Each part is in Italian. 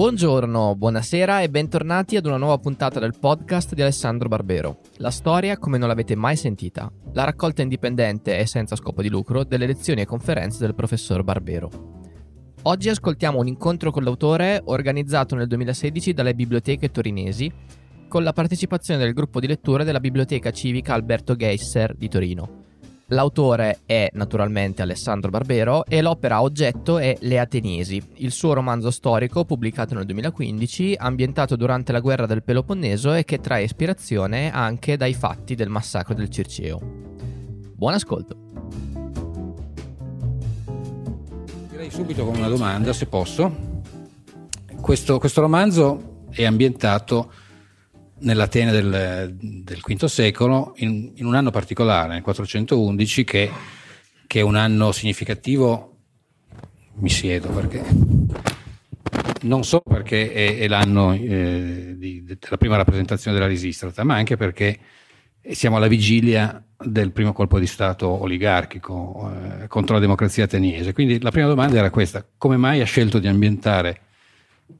Buongiorno, buonasera e bentornati ad una nuova puntata del podcast di Alessandro Barbero. La storia come non l'avete mai sentita. La raccolta indipendente e senza scopo di lucro delle lezioni e conferenze del professor Barbero. Oggi ascoltiamo un incontro con l'autore organizzato nel 2016 dalle biblioteche torinesi con la partecipazione del gruppo di lettura della Biblioteca Civica Alberto Geisser di Torino. L'autore è naturalmente Alessandro Barbero e l'opera oggetto è Le Ateniesi, il suo romanzo storico pubblicato nel 2015, ambientato durante la guerra del Peloponneso e che trae ispirazione anche dai fatti del massacro del Circeo. Buon ascolto! Direi subito con una domanda, se posso. Questo, questo romanzo è ambientato nell'Atene del, del V secolo, in, in, un anno particolare, nel 411, che, che, è un anno significativo. Mi siedo perché. Non solo perché è, è l'anno eh, di, della prima rappresentazione della Risistrata, ma anche perché siamo alla vigilia del primo colpo di Stato oligarchico eh, contro la democrazia ateniese. Quindi la prima domanda era questa: come mai ha scelto di ambientare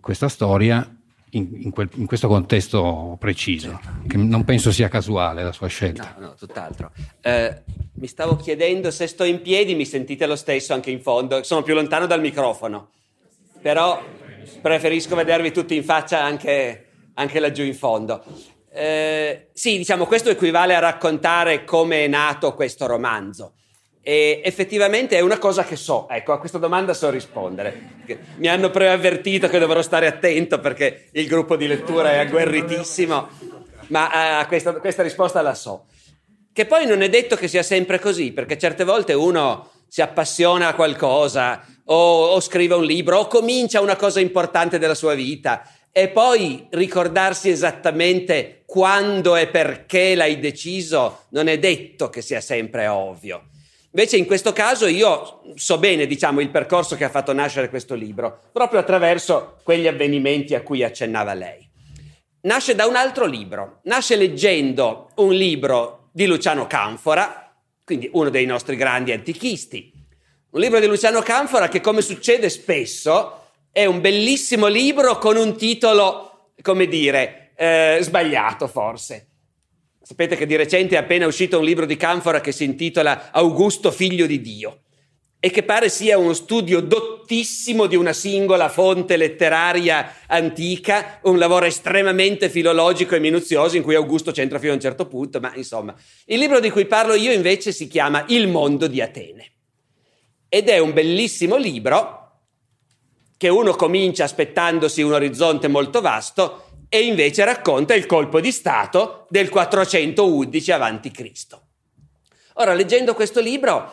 questa storia in, in, quel, in, questo contesto preciso, che non penso sia casuale la sua scelta. No, no, tutt'altro. Eh, mi stavo chiedendo se sto in piedi, mi sentite lo stesso anche in fondo, sono più lontano dal microfono, però preferisco vedervi tutti in faccia anche, anche laggiù in fondo. Eh, sì, diciamo, questo equivale a raccontare come è nato questo romanzo. E effettivamente è una cosa che so, ecco, a questa domanda so rispondere. Mi hanno preavvertito che dovrò stare attento perché il gruppo di lettura è agguerritissimo, ma a questa, questa risposta la so. Che poi non è detto che sia sempre così, perché certe volte uno si appassiona a qualcosa o, o scrive un libro o comincia una cosa importante della sua vita e poi ricordarsi esattamente quando e perché l'hai deciso non è detto che sia sempre ovvio. Invece in questo caso io so bene, diciamo, il percorso che ha fatto nascere questo libro, proprio attraverso quegli avvenimenti a cui accennava lei. Nasce da un altro libro, nasce leggendo un libro di Luciano Canfora, quindi uno dei nostri grandi antichisti. Un libro di Luciano Canfora che, come succede spesso, è un bellissimo libro con un titolo, come dire, eh, sbagliato forse. Sapete che di recente è appena uscito un libro di Canfora che si intitola Augusto figlio di Dio e che pare sia uno studio dottissimo di una singola fonte letteraria antica, un lavoro estremamente filologico e minuzioso in cui Augusto c'entra fino a un certo punto, ma insomma. Il libro di cui parlo io invece si chiama Il mondo di Atene ed è un bellissimo libro che uno comincia aspettandosi un orizzonte molto vasto e invece racconta il colpo di Stato del 411 a.C. Ora, leggendo questo libro,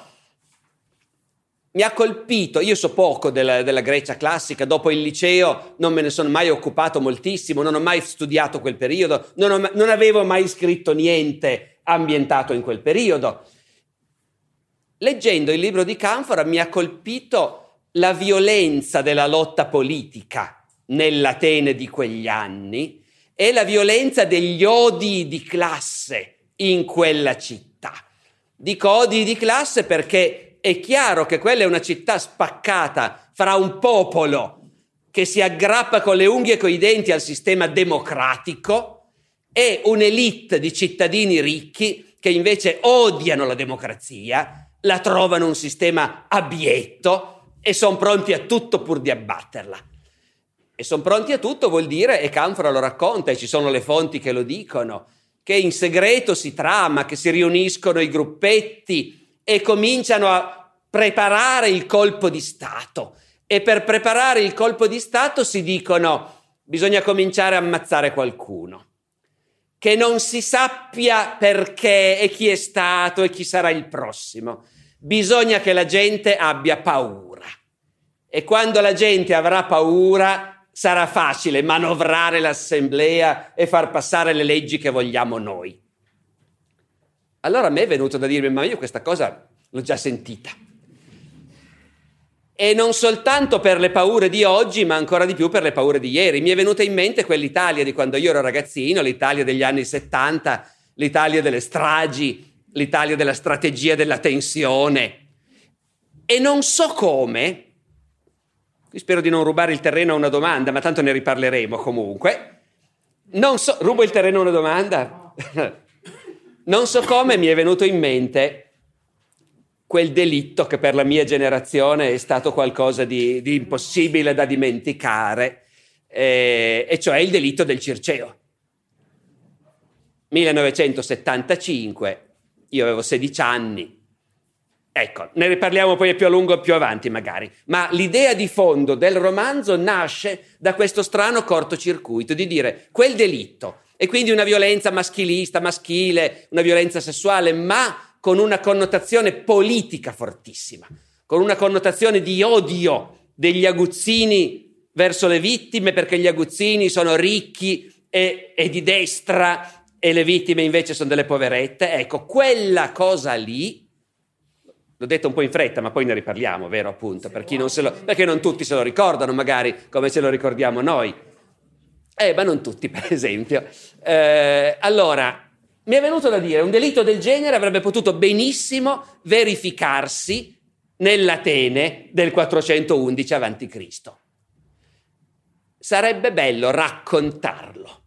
mi ha colpito, io so poco della, della, Grecia classica, dopo il liceo non me ne sono mai occupato moltissimo, non ho mai studiato quel periodo, non, ho, non avevo mai scritto niente ambientato in quel periodo. Leggendo il libro di Canfora mi ha colpito la violenza della lotta politica nell'Atene di quegli anni è la violenza degli odi di classe in quella città. Dico odi di classe perché è chiaro che quella è una città spaccata fra un popolo che si aggrappa con le unghie e con i denti al sistema democratico e un'elite di cittadini ricchi che invece odiano la democrazia, la trovano un sistema abietto e sono pronti a tutto pur di abbatterla. E sono pronti a tutto vuol dire, e Canfora lo racconta, e ci sono le fonti che lo dicono, che in segreto si trama, che si riuniscono i gruppetti e cominciano a preparare il colpo di Stato. E per preparare il colpo di Stato si dicono bisogna cominciare a ammazzare qualcuno. Che non si sappia perché e chi è stato e chi sarà il prossimo. Bisogna che la gente abbia paura. E quando la gente avrà paura, sarà facile manovrare l'assemblea e far passare le leggi che vogliamo noi. Allora a me è venuto da dirmi, ma io questa cosa l'ho già sentita. E non soltanto per le paure di oggi, ma ancora di più per le paure di ieri. Mi è venuta in mente quell'Italia di quando io ero ragazzino, l'Italia degli anni 70, l'Italia delle stragi, l'Italia della strategia della tensione. E non so come, qui spero di non rubare il terreno a una domanda, ma tanto ne riparleremo comunque. Non so, rubo il terreno a una domanda? non so come mi è venuto in mente quel delitto che per la mia generazione è stato qualcosa di, di impossibile da dimenticare, eh, e cioè il delitto del Circeo. 1975, io avevo 16 anni, Ecco, ne riparliamo poi più a lungo più avanti magari, ma l'idea di fondo del romanzo nasce da questo strano cortocircuito di dire quel delitto e quindi una violenza maschilista, maschile, una violenza sessuale, ma con una connotazione politica fortissima, con una connotazione di odio degli aguzzini verso le vittime perché gli aguzzini sono ricchi e, e di destra e le vittime invece sono delle poverette. Ecco, quella cosa lì L'ho detto un po' in fretta, ma poi ne riparliamo, vero appunto, per non lo, perché non tutti se lo ricordano magari come ce lo ricordiamo noi. Eh, ma non tutti, per esempio. Eh, allora, mi è venuto da dire, un delitto del genere avrebbe potuto benissimo verificarsi nell'Atene del 411 a.C. Sarebbe bello raccontarlo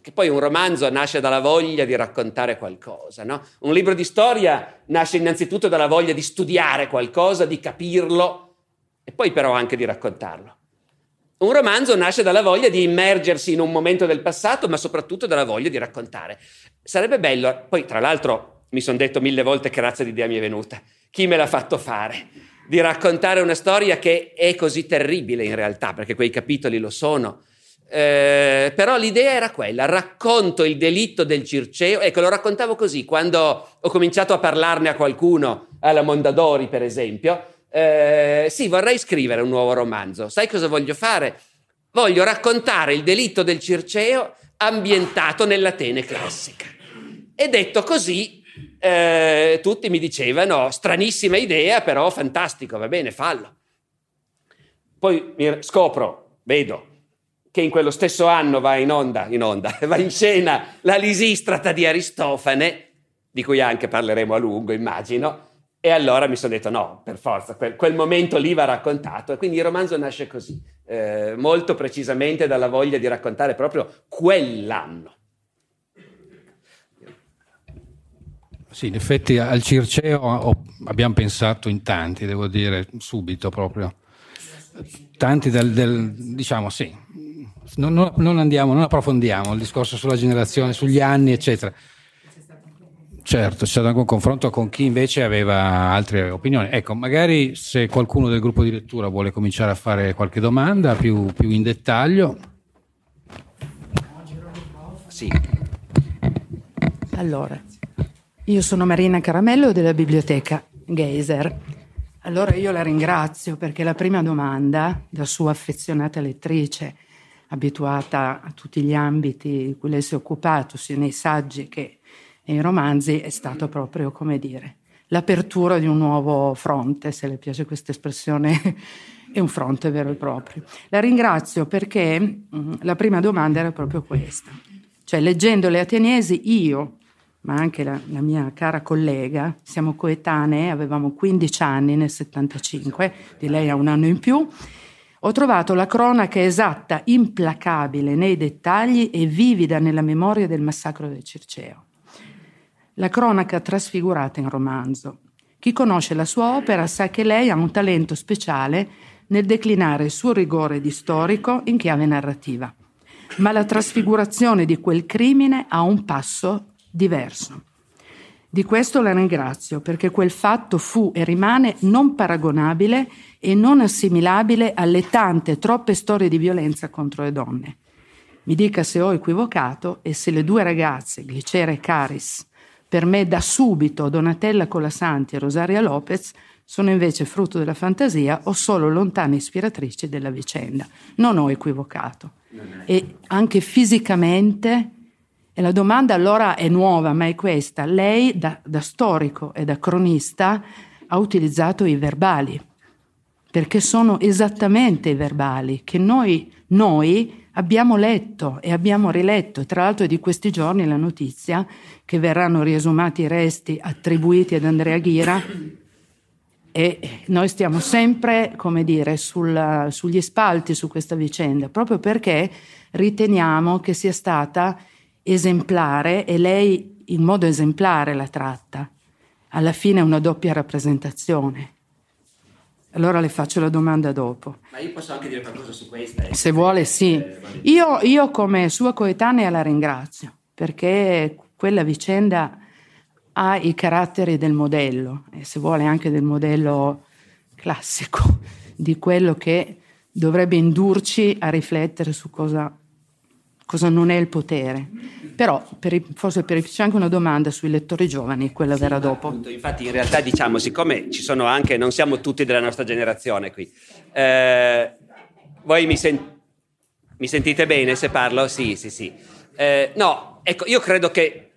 perché poi un romanzo nasce dalla voglia di raccontare qualcosa, no? Un libro di storia nasce innanzitutto dalla voglia di studiare qualcosa, di capirlo e poi però anche di raccontarlo. Un romanzo nasce dalla voglia di immergersi in un momento del passato, ma soprattutto dalla voglia di raccontare. Sarebbe bello, poi tra l'altro mi sono detto mille volte che razza di idea mi è venuta, chi me l'ha fatto fare, di raccontare una storia che è così terribile in realtà, perché quei capitoli lo sono, eh, però l'idea era quella, racconto il delitto del Circeo, ecco lo raccontavo così quando ho cominciato a parlarne a qualcuno, alla Mondadori per esempio, eh, sì vorrei scrivere un nuovo romanzo, sai cosa voglio fare? Voglio raccontare il delitto del Circeo ambientato nell'Atene classica. E detto così, eh, tutti mi dicevano, stranissima idea, però fantastico, va bene, fallo. Poi scopro, vedo, che in quello stesso anno va in onda, in onda, va in scena la Lisistrata di Aristofane, di cui anche parleremo a lungo, immagino, e allora mi sono detto no, per forza, quel, quel, momento lì va raccontato e quindi il romanzo nasce così, eh, molto precisamente dalla voglia di raccontare proprio quell'anno. Sì, in effetti al Circeo abbiamo pensato in tanti, devo dire, subito proprio. Tanti del, del diciamo sì, non, non, andiamo, non approfondiamo il discorso sulla generazione, sugli anni, eccetera. Certo, c'è stato anche un confronto con chi invece aveva altre opinioni. Ecco, magari se qualcuno del gruppo di lettura vuole cominciare a fare qualche domanda più, più in dettaglio. Sì. Allora, io sono Marina Caramello della biblioteca Geyser. Allora io la ringrazio perché la prima domanda, da sua affezionata lettrice, abituata a tutti gli ambiti di cui lei si è occupato, sia nei saggi che nei romanzi, è stato proprio, come dire, l'apertura di un nuovo fronte, se le piace questa espressione, è un fronte vero e proprio. La ringrazio perché mm, la prima domanda era proprio questa. Cioè, leggendo le Ateniesi, io, ma anche la, la, mia cara collega, siamo coetanee, avevamo 15 anni nel 75, di lei ha un anno in più, ho trovato la cronaca esatta, implacabile nei dettagli e vivida nella memoria del massacro del Circeo. La cronaca trasfigurata in romanzo. Chi conosce la sua opera sa che lei ha un talento speciale nel declinare il suo rigore di storico in chiave narrativa. Ma la trasfigurazione di quel crimine ha un passo diverso. Di questo la ringrazio perché quel fatto fu e rimane non paragonabile e non assimilabile alle tante, troppe storie di violenza contro le donne. Mi dica se ho equivocato e se le due ragazze, Glicera e Caris, per me da subito Donatella Colasanti e Rosaria Lopez, sono invece frutto della fantasia o solo lontane ispiratrici della vicenda. Non ho equivocato. E anche fisicamente, e la domanda allora è nuova, ma è questa, lei da, da storico e da cronista ha utilizzato i verbali perché sono esattamente i verbali che noi, noi abbiamo letto e abbiamo riletto. Tra l'altro è di questi giorni la notizia che verranno riesumati i resti attribuiti ad Andrea Ghira e noi stiamo sempre, come dire, sul, sugli spalti su questa vicenda, proprio perché riteniamo che sia stata esemplare e lei in modo esemplare la tratta. Alla fine è una doppia rappresentazione. Allora le faccio la domanda dopo. Ma io posso anche dire qualcosa su questa? Eh? Se vuole, sì. Io, io come sua coetanea la ringrazio, perché quella vicenda ha i caratteri del modello e se vuole anche del modello classico, di quello che dovrebbe indurci a riflettere su cosa, cosa non è il potere. Però per forse per, c'è anche una domanda sui lettori giovani, quella sì, verrà dopo. Appunto, infatti in realtà diciamo, siccome ci sono anche, non siamo tutti della nostra generazione qui, eh, voi mi, sen- mi, sentite bene se parlo? Sì, sì, sì. Eh, no, ecco, io credo che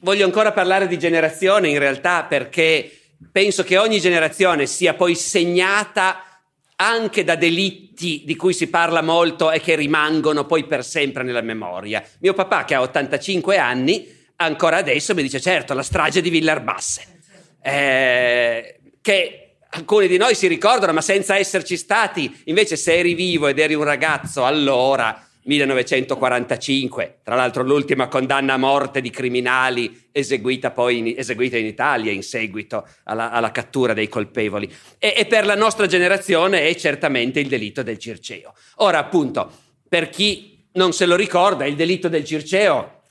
voglio ancora parlare di generazione in realtà perché penso che ogni generazione sia poi segnata anche da delitti di cui si parla molto e che rimangono poi per sempre nella memoria. Mio papà, che ha 85 anni, ancora adesso mi dice: certo, la strage di Villarbasse, eh, che alcuni di noi si ricordano, ma senza esserci stati. Invece, se eri vivo ed eri un ragazzo allora 1945, tra l'altro l'ultima condanna a morte di criminali eseguita poi in, eseguita in Italia in seguito alla, alla cattura dei colpevoli. E, e, per la nostra generazione è certamente il delitto del Circeo. Ora, appunto, per chi non se lo ricorda, il delitto del Circeo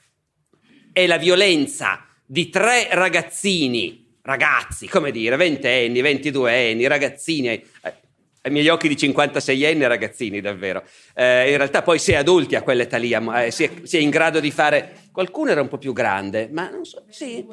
è la violenza di tre ragazzini, ragazzi, come dire, ventenni, ventiduenni, ragazzini, eh, ai miei occhi di 56 anni ragazzini davvero. Eh, in realtà poi si adulti a quell'età lì, eh, si, è, si, è, in grado di fare... Qualcuno era un po' più grande, ma non so, sì.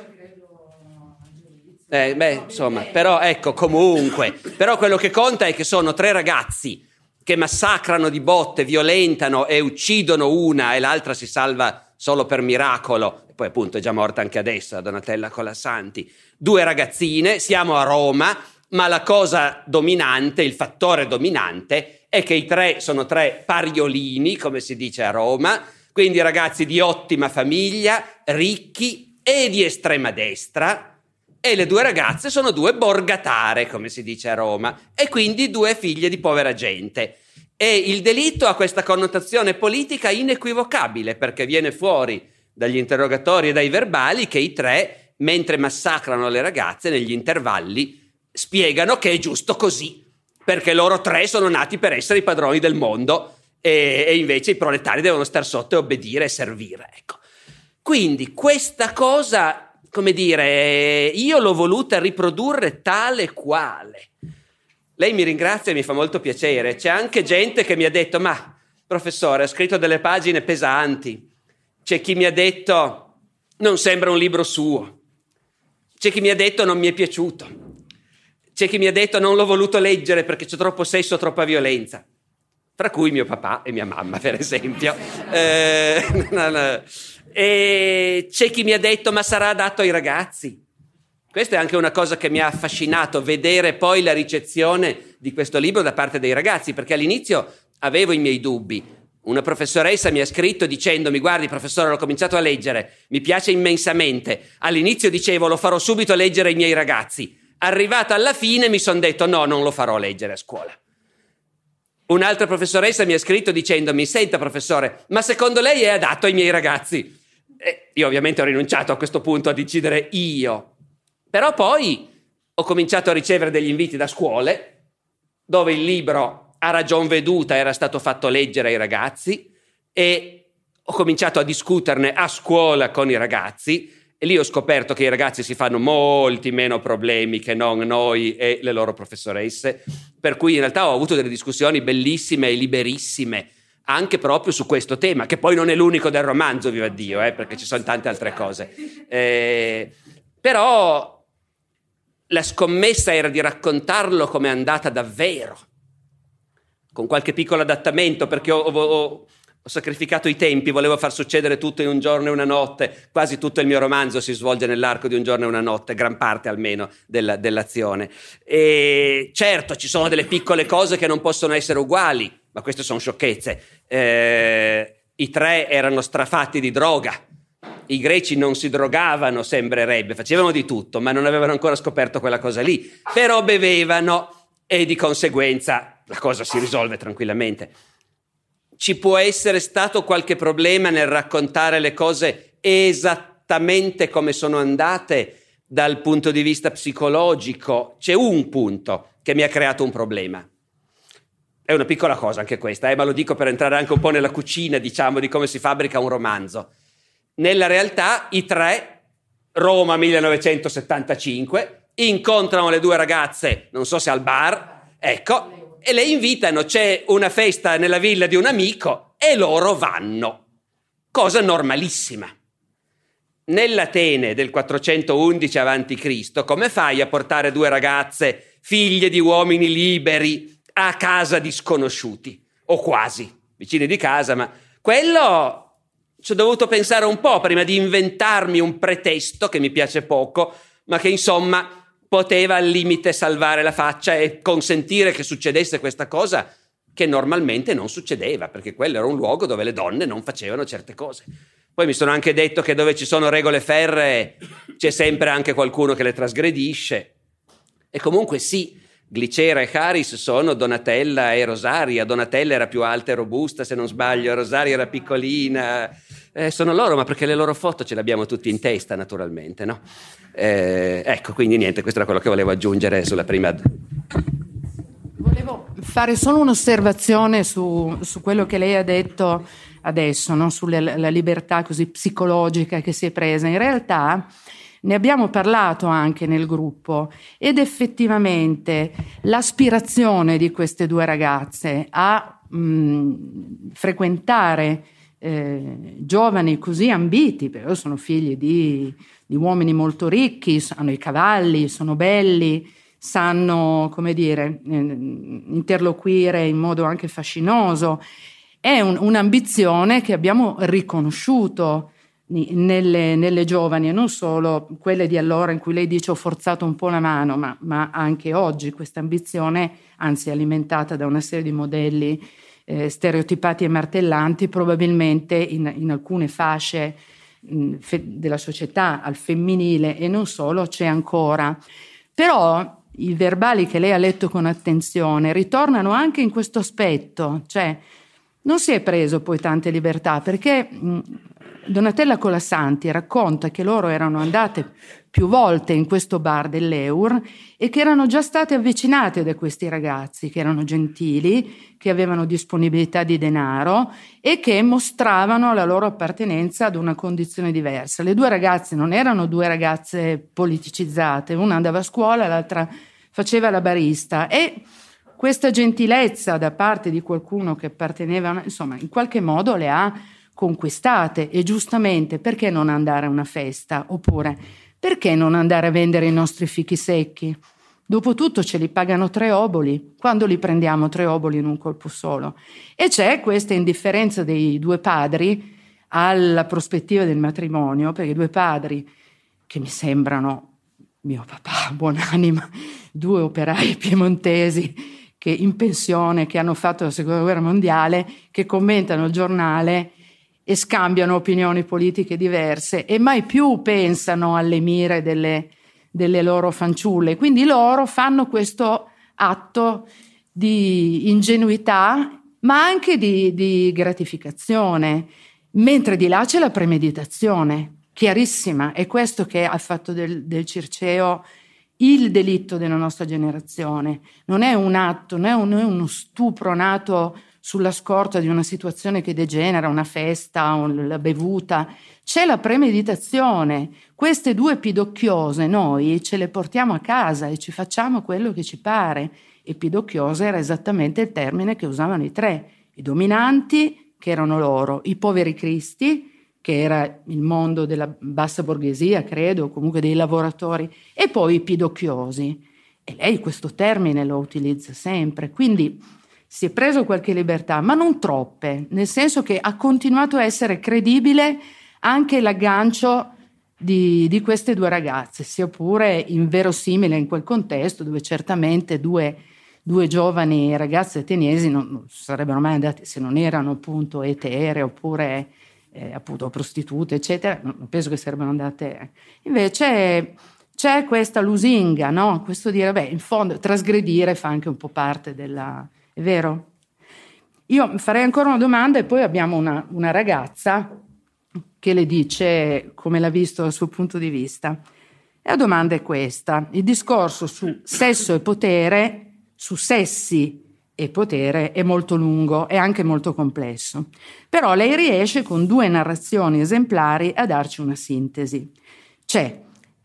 Eh, beh, insomma, però ecco, comunque, però quello che conta è che sono tre ragazzi che massacrano di botte, violentano e uccidono una e l'altra si salva solo per miracolo, e poi appunto è già morta anche adesso, la Donatella Colassanti. Due ragazzine, siamo a Roma, ma la cosa dominante, il fattore dominante è che i tre sono tre pariolini, come si dice a Roma, quindi ragazzi di ottima famiglia, ricchi e di estrema destra, e le due ragazze sono due borgatare, come si dice a Roma, e quindi due figlie di povera gente. E il delitto ha questa connotazione politica inequivocabile, perché viene fuori dagli interrogatori e dai verbali che i tre, mentre massacrano le ragazze, negli intervalli, spiegano che è giusto così, perché loro tre sono nati per essere i padroni del mondo e, e invece i proletari devono star sotto e obbedire e servire. Ecco. Quindi questa cosa, come dire, io l'ho voluta riprodurre tale quale. Lei mi ringrazia e mi fa molto piacere. C'è anche gente che mi ha detto, ma professore, ha scritto delle pagine pesanti. C'è chi mi ha detto, non sembra un libro suo. C'è chi mi ha detto, non mi è piaciuto. C'è chi mi ha detto non l'ho voluto leggere perché c'è troppo sesso, troppa violenza. Fra cui mio papà e mia mamma, per esempio. Eh, no, no. E c'è chi mi ha detto ma sarà adatto ai ragazzi. Questa è anche una cosa che mi ha affascinato, vedere poi la ricezione di questo libro da parte dei ragazzi, perché all'inizio avevo i miei dubbi. Una professoressa mi ha scritto dicendomi: Guardi, professore, l'ho cominciato a leggere, mi piace immensamente. All'inizio dicevo: Lo farò subito leggere ai miei ragazzi. Arrivata alla fine mi sono detto no, non lo farò leggere a scuola. Un'altra professoressa mi ha scritto dicendomi, senta professore, ma secondo lei è adatto ai miei ragazzi? E io ovviamente ho rinunciato a questo punto a decidere io. Però poi ho cominciato a ricevere degli inviti da scuole dove il libro a ragion veduta era stato fatto leggere ai ragazzi e ho cominciato a discuterne a scuola con i ragazzi e lì ho scoperto che i ragazzi si fanno molti meno problemi che non noi e le loro professoresse, per cui in realtà ho avuto delle discussioni bellissime e liberissime anche proprio su questo tema, che poi non è l'unico del romanzo, viva Dio, eh, perché ci sono tante altre cose. Eh, però la scommessa era di raccontarlo come è andata davvero, con qualche piccolo adattamento, perché ho, ho, ho sacrificato i tempi, volevo far succedere tutto in un giorno e una notte. Quasi tutto il mio romanzo si svolge nell'arco di un giorno e una notte, gran parte almeno della, dell'azione. E certo, ci sono delle piccole cose che non possono essere uguali, ma queste sono sciocchezze. Eh, I tre erano strafatti di droga I greci non si drogavano, sembrerebbe, facevano di tutto, ma non avevano ancora scoperto quella cosa lì. Però bevevano e di conseguenza la cosa si risolve tranquillamente. Ci può essere stato qualche problema nel raccontare le cose esattamente come sono andate dal punto di vista psicologico? C'è un punto che mi ha creato un problema. È una piccola cosa anche questa, eh, ma lo dico per entrare anche un po' nella cucina, diciamo, di come si fabbrica un romanzo. Nella realtà i tre, Roma 1975, incontrano le due ragazze, non so se al bar, ecco, e le invitano, c'è una festa nella villa di un amico e loro vanno. Cosa normalissima. Nell'Atene del 411 a.C., come fai a portare due ragazze, figlie di uomini liberi, a casa di sconosciuti? O quasi, vicini di casa, ma quello ci ho dovuto pensare un po' prima di inventarmi un pretesto che mi piace poco, ma che insomma poteva al limite salvare la faccia e consentire che succedesse questa cosa che normalmente non succedeva, perché quello era un luogo dove le donne non facevano certe cose. Poi mi sono anche detto che dove ci sono regole ferree c'è sempre anche qualcuno che le trasgredisce. E comunque sì, Glicera e Haris sono Donatella e Rosaria. Donatella era più alta e robusta, se non sbaglio, Rosaria era piccolina. Eh, sono loro, ma perché le loro foto ce le abbiamo tutti in testa, naturalmente, no? Eh, ecco, quindi niente, questo era quello che volevo aggiungere sulla prima. Volevo fare solo un'osservazione su, su quello che lei ha detto adesso, no? sulla libertà così psicologica che si è presa. In realtà ne abbiamo parlato anche nel gruppo ed effettivamente l'aspirazione di queste due ragazze a mh, frequentare eh, giovani così ambiti, però sono figli di, di uomini molto ricchi, hanno i cavalli, sono belli, sanno, come dire, eh, interloquire in modo anche fascinoso. È un, un'ambizione che abbiamo riconosciuto nelle, nelle, giovani e non solo quelle di allora in cui lei dice ho forzato un po' la mano, ma, ma anche oggi questa ambizione, anzi alimentata da una serie di modelli eh, stereotipati e martellanti, probabilmente in, in alcune fasce mh, fe, della società al femminile e non solo c'è ancora. Però i verbali che lei ha letto con attenzione ritornano anche in questo aspetto, cioè non si è preso poi tante libertà perché mh, Donatella Colassanti racconta che loro erano andate più volte in questo bar dell'Eur e che erano già state avvicinate da questi ragazzi, che erano gentili, che avevano disponibilità di denaro e che mostravano la loro appartenenza ad una condizione diversa. Le due ragazze non erano due ragazze politicizzate, una andava a scuola, l'altra faceva la barista e questa gentilezza da parte di qualcuno che apparteneva, insomma, in qualche modo le ha conquistate e giustamente perché non andare a una festa oppure perché non andare a vendere i nostri fichi secchi? Dopotutto ce li pagano tre oboli, quando li prendiamo tre oboli in un colpo solo? E c'è questa indifferenza dei due padri alla prospettiva del matrimonio, perché i due padri, che mi sembrano mio papà, buonanima, due operai piemontesi che in pensione, che hanno fatto la seconda guerra mondiale, che commentano il giornale e scambiano opinioni politiche diverse e mai più pensano alle mire delle, delle loro fanciulle. Quindi loro fanno questo atto di ingenuità, ma anche di, di gratificazione, mentre di là c'è la premeditazione, chiarissima. È questo che ha fatto del, del Circeo il delitto della nostra generazione. Non è un atto, non è, un, non è uno stupro nato sulla scorta di una situazione che degenera, una festa, la bevuta. C'è la premeditazione. Queste due pidocchiose noi ce le portiamo a casa e ci facciamo quello che ci pare. E pidocchiosa era esattamente il termine che usavano i tre. I dominanti, che erano loro, i poveri cristi, che era il mondo della bassa borghesia, credo, comunque dei lavoratori, e poi i pidocchiosi. E lei questo termine lo utilizza sempre. Quindi si è preso qualche libertà, ma non troppe, nel senso che ha continuato a essere credibile anche l'aggancio di, di queste due ragazze, sia pure inverosimile in quel contesto dove certamente due, due giovani ragazze ateniesi non, non, sarebbero mai andate se non erano appunto etere oppure eh, appunto prostitute, eccetera, non penso che sarebbero andate. Invece c'è questa lusinga, no? Questo dire, beh, in fondo trasgredire fa anche un po' parte della... è vero? Io farei ancora una domanda e poi abbiamo una, una ragazza che le dice come l'ha visto dal suo punto di vista. E la domanda è questa: il discorso su sesso e potere, su sessi e potere è molto lungo e anche molto complesso. Però lei riesce con due narrazioni esemplari a darci una sintesi. C'è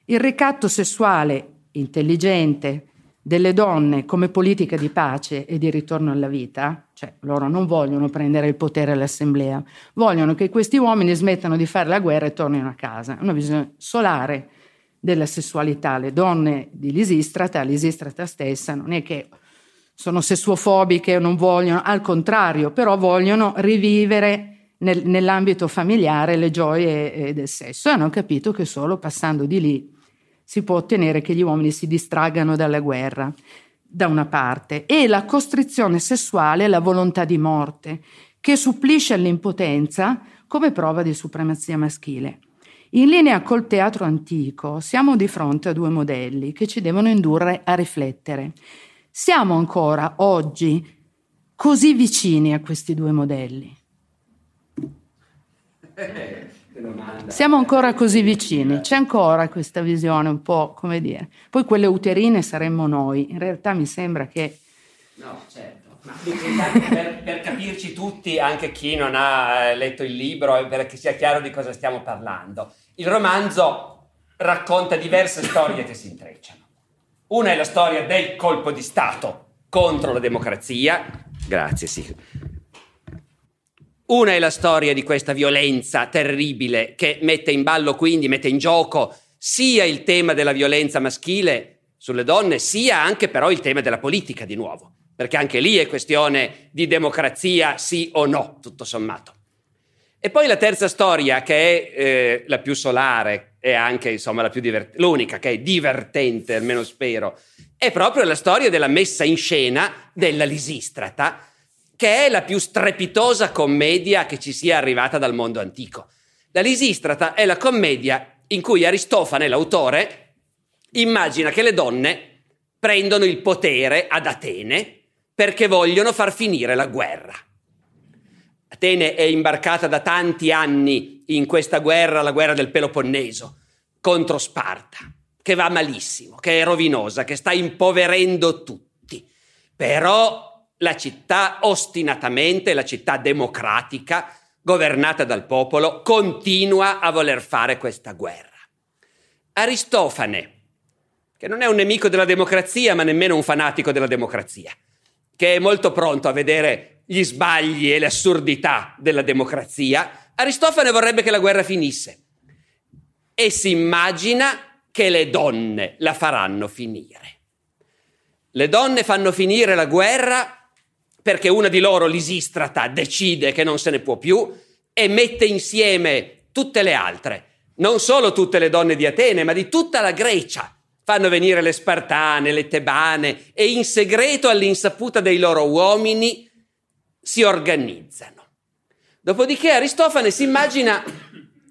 il ricatto sessuale intelligente delle donne come politica di pace e di ritorno alla vita, cioè loro non vogliono prendere il potere all'assemblea, vogliono che questi uomini smettano di fare la guerra e tornino a casa. È una visione solare della sessualità. Le donne di Lisistrata, Lisistrata stessa, non è che sono sessuofobiche o non vogliono, al contrario, però vogliono rivivere nel, nell'ambito familiare le gioie eh, del sesso e hanno capito che solo passando di lì si può ottenere che gli uomini si distraggano dalla guerra, da una parte, e la costrizione sessuale, la volontà di morte, che supplisce all'impotenza come prova di supremazia maschile. In linea col teatro antico siamo di fronte a due modelli che ci devono indurre a riflettere. Siamo ancora oggi così vicini a questi due modelli? Siamo ancora così vicini, c'è ancora questa visione un po', come dire. Poi quelle uterine saremmo noi, in realtà mi sembra che... No, certo. Per, per, capirci tutti, anche chi non ha eh, letto il libro, perché sia chiaro di cosa stiamo parlando, il romanzo racconta diverse storie che si intrecciano. Una è la storia del colpo di Stato contro la democrazia. Grazie, sì una è la storia di questa violenza terribile che mette in ballo quindi, mette in gioco sia il tema della violenza maschile sulle donne, sia anche però il tema della politica di nuovo, perché anche lì è questione di democrazia sì o no, tutto sommato. E poi la terza storia, che è eh, la più solare e anche insomma la più divert- l'unica che è divertente, almeno spero, è proprio la storia della messa in scena della Lisistrata, che è la più strepitosa commedia che ci sia arrivata dal mondo antico. La Lisistrata è la commedia in cui Aristofane, l'autore, immagina che le donne prendono il potere ad Atene perché vogliono far finire la guerra. Atene è imbarcata da tanti anni in questa guerra, la guerra del Peloponneso, contro Sparta, che va malissimo, che è rovinosa, che sta impoverendo tutti. Però la città ostinatamente, la città democratica, governata dal popolo, continua a voler fare questa guerra. Aristofane, che non è un nemico della democrazia, ma nemmeno un fanatico della democrazia, che è molto pronto a vedere gli sbagli e le assurdità della democrazia, Aristofane vorrebbe che la guerra finisse e si immagina che le donne la faranno finire. Le donne fanno finire la guerra perché una di loro, l'Isistrata, decide che non se ne può più e mette insieme tutte le altre, non solo tutte le donne di Atene, ma di tutta la Grecia. Fanno venire le Spartane, le Tebane e in segreto all'insaputa dei loro uomini si organizzano. Dopodiché Aristofane si immagina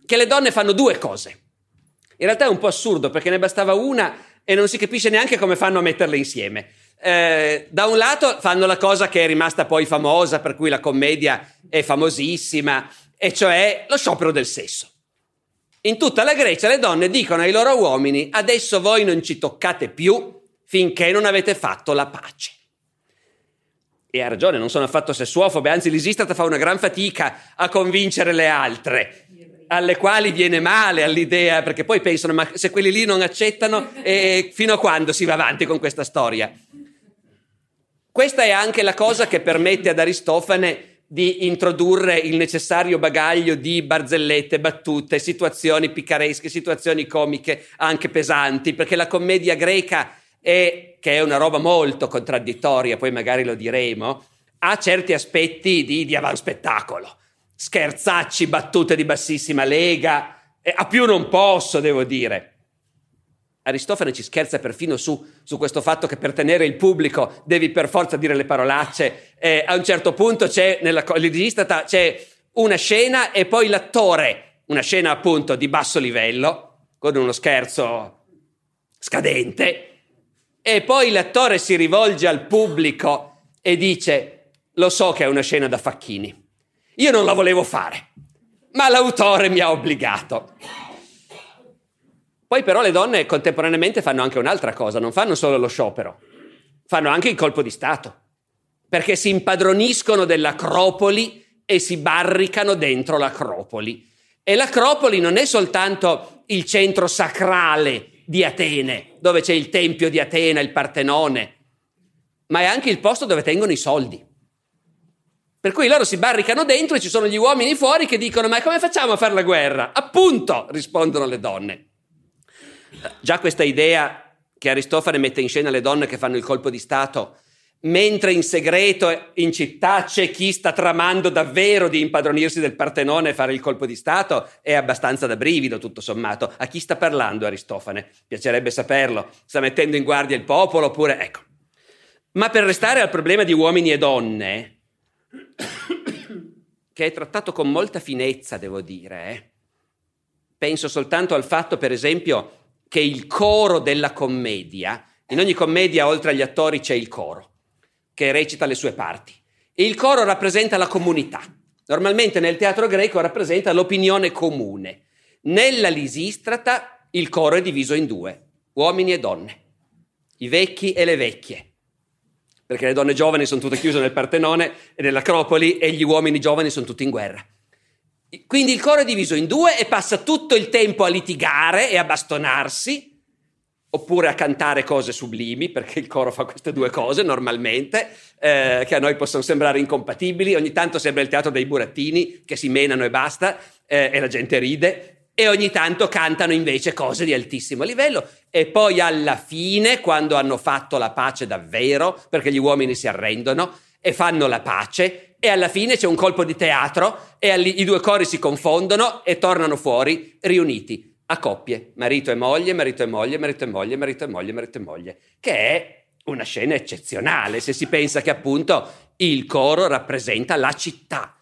che le donne fanno due cose. In realtà è un po' assurdo perché ne bastava una e non si capisce neanche come fanno a metterle insieme eh, da un lato fanno la cosa che è rimasta poi famosa, per cui la commedia è famosissima, e cioè lo sciopero del sesso. In tutta la Grecia le donne dicono ai loro uomini adesso voi non ci toccate più finché non avete fatto la pace. E ha ragione, non sono affatto sessuofobe, anzi l'Isistrata fa una gran fatica a convincere le altre, alle quali viene male all'idea, perché poi pensano ma se quelli lì non accettano, eh, fino a quando si va avanti con questa storia? Questa è anche la cosa che permette ad Aristofane di introdurre il necessario bagaglio di barzellette, battute, situazioni picaresche, situazioni comiche anche pesanti, perché la commedia greca è, che è una roba molto contraddittoria, poi magari lo diremo, ha certi aspetti di, di avanspettacolo, scherzacci, battute di bassissima lega, a più non posso, devo dire. Aristofane ci scherza perfino su, su, questo fatto che per tenere il pubblico devi per forza dire le parolacce. Eh, a un certo punto c'è nella Lisistrata c'è una scena e poi l'attore, una scena appunto di basso livello, con uno scherzo scadente, e poi l'attore si rivolge al pubblico e dice, lo so che è una scena da facchini, io non la volevo fare, ma l'autore mi ha obbligato. Poi però le donne contemporaneamente fanno anche un'altra cosa, non fanno solo lo sciopero, fanno anche il colpo di Stato, perché si impadroniscono dell'Acropoli e si barricano dentro l'Acropoli. E l'Acropoli non è soltanto il centro sacrale di Atene, dove c'è il Tempio di Atena, il Partenone, ma è anche il posto dove tengono i soldi. Per cui loro si barricano dentro e ci sono gli uomini fuori che dicono ma come facciamo a fare la guerra? Appunto, rispondono le donne. Già questa idea che Aristofane mette in scena le donne che fanno il colpo di Stato, mentre in segreto in città c'è chi sta tramando davvero di impadronirsi del Partenone e fare il colpo di Stato, è abbastanza da brivido tutto sommato. A chi sta parlando Aristofane? Piacerebbe saperlo. Sta mettendo in guardia il popolo oppure... Ecco. Ma per restare al problema di uomini e donne, che è trattato con molta finezza, devo dire, eh? penso soltanto al fatto, per esempio, che il coro della commedia, in ogni commedia oltre agli attori c'è il coro, che recita le sue parti. E il coro rappresenta la comunità. Normalmente nel teatro greco rappresenta l'opinione comune. Nella Lisistrata il coro è diviso in due, uomini e donne, i vecchi e le vecchie, perché le donne giovani sono tutte chiuse nel Partenone e nell'Acropoli e gli uomini giovani sono tutti in guerra. Quindi il coro è diviso in due e passa tutto il tempo a litigare e a bastonarsi, oppure a cantare cose sublimi, perché il coro fa queste due cose normalmente, eh, che a noi possono sembrare incompatibili. Ogni tanto sembra il teatro dei burattini che si menano e basta, eh, e la gente ride. E ogni tanto cantano invece cose di altissimo livello. E poi alla fine, quando hanno fatto la pace davvero, perché gli uomini si arrendono e fanno la pace, e alla fine c'è un colpo di teatro e i due cori si confondono e tornano fuori riuniti a coppie, marito e moglie, marito e moglie, marito e moglie, marito e moglie, marito e moglie, che è una scena eccezionale se si pensa che appunto il coro rappresenta la città.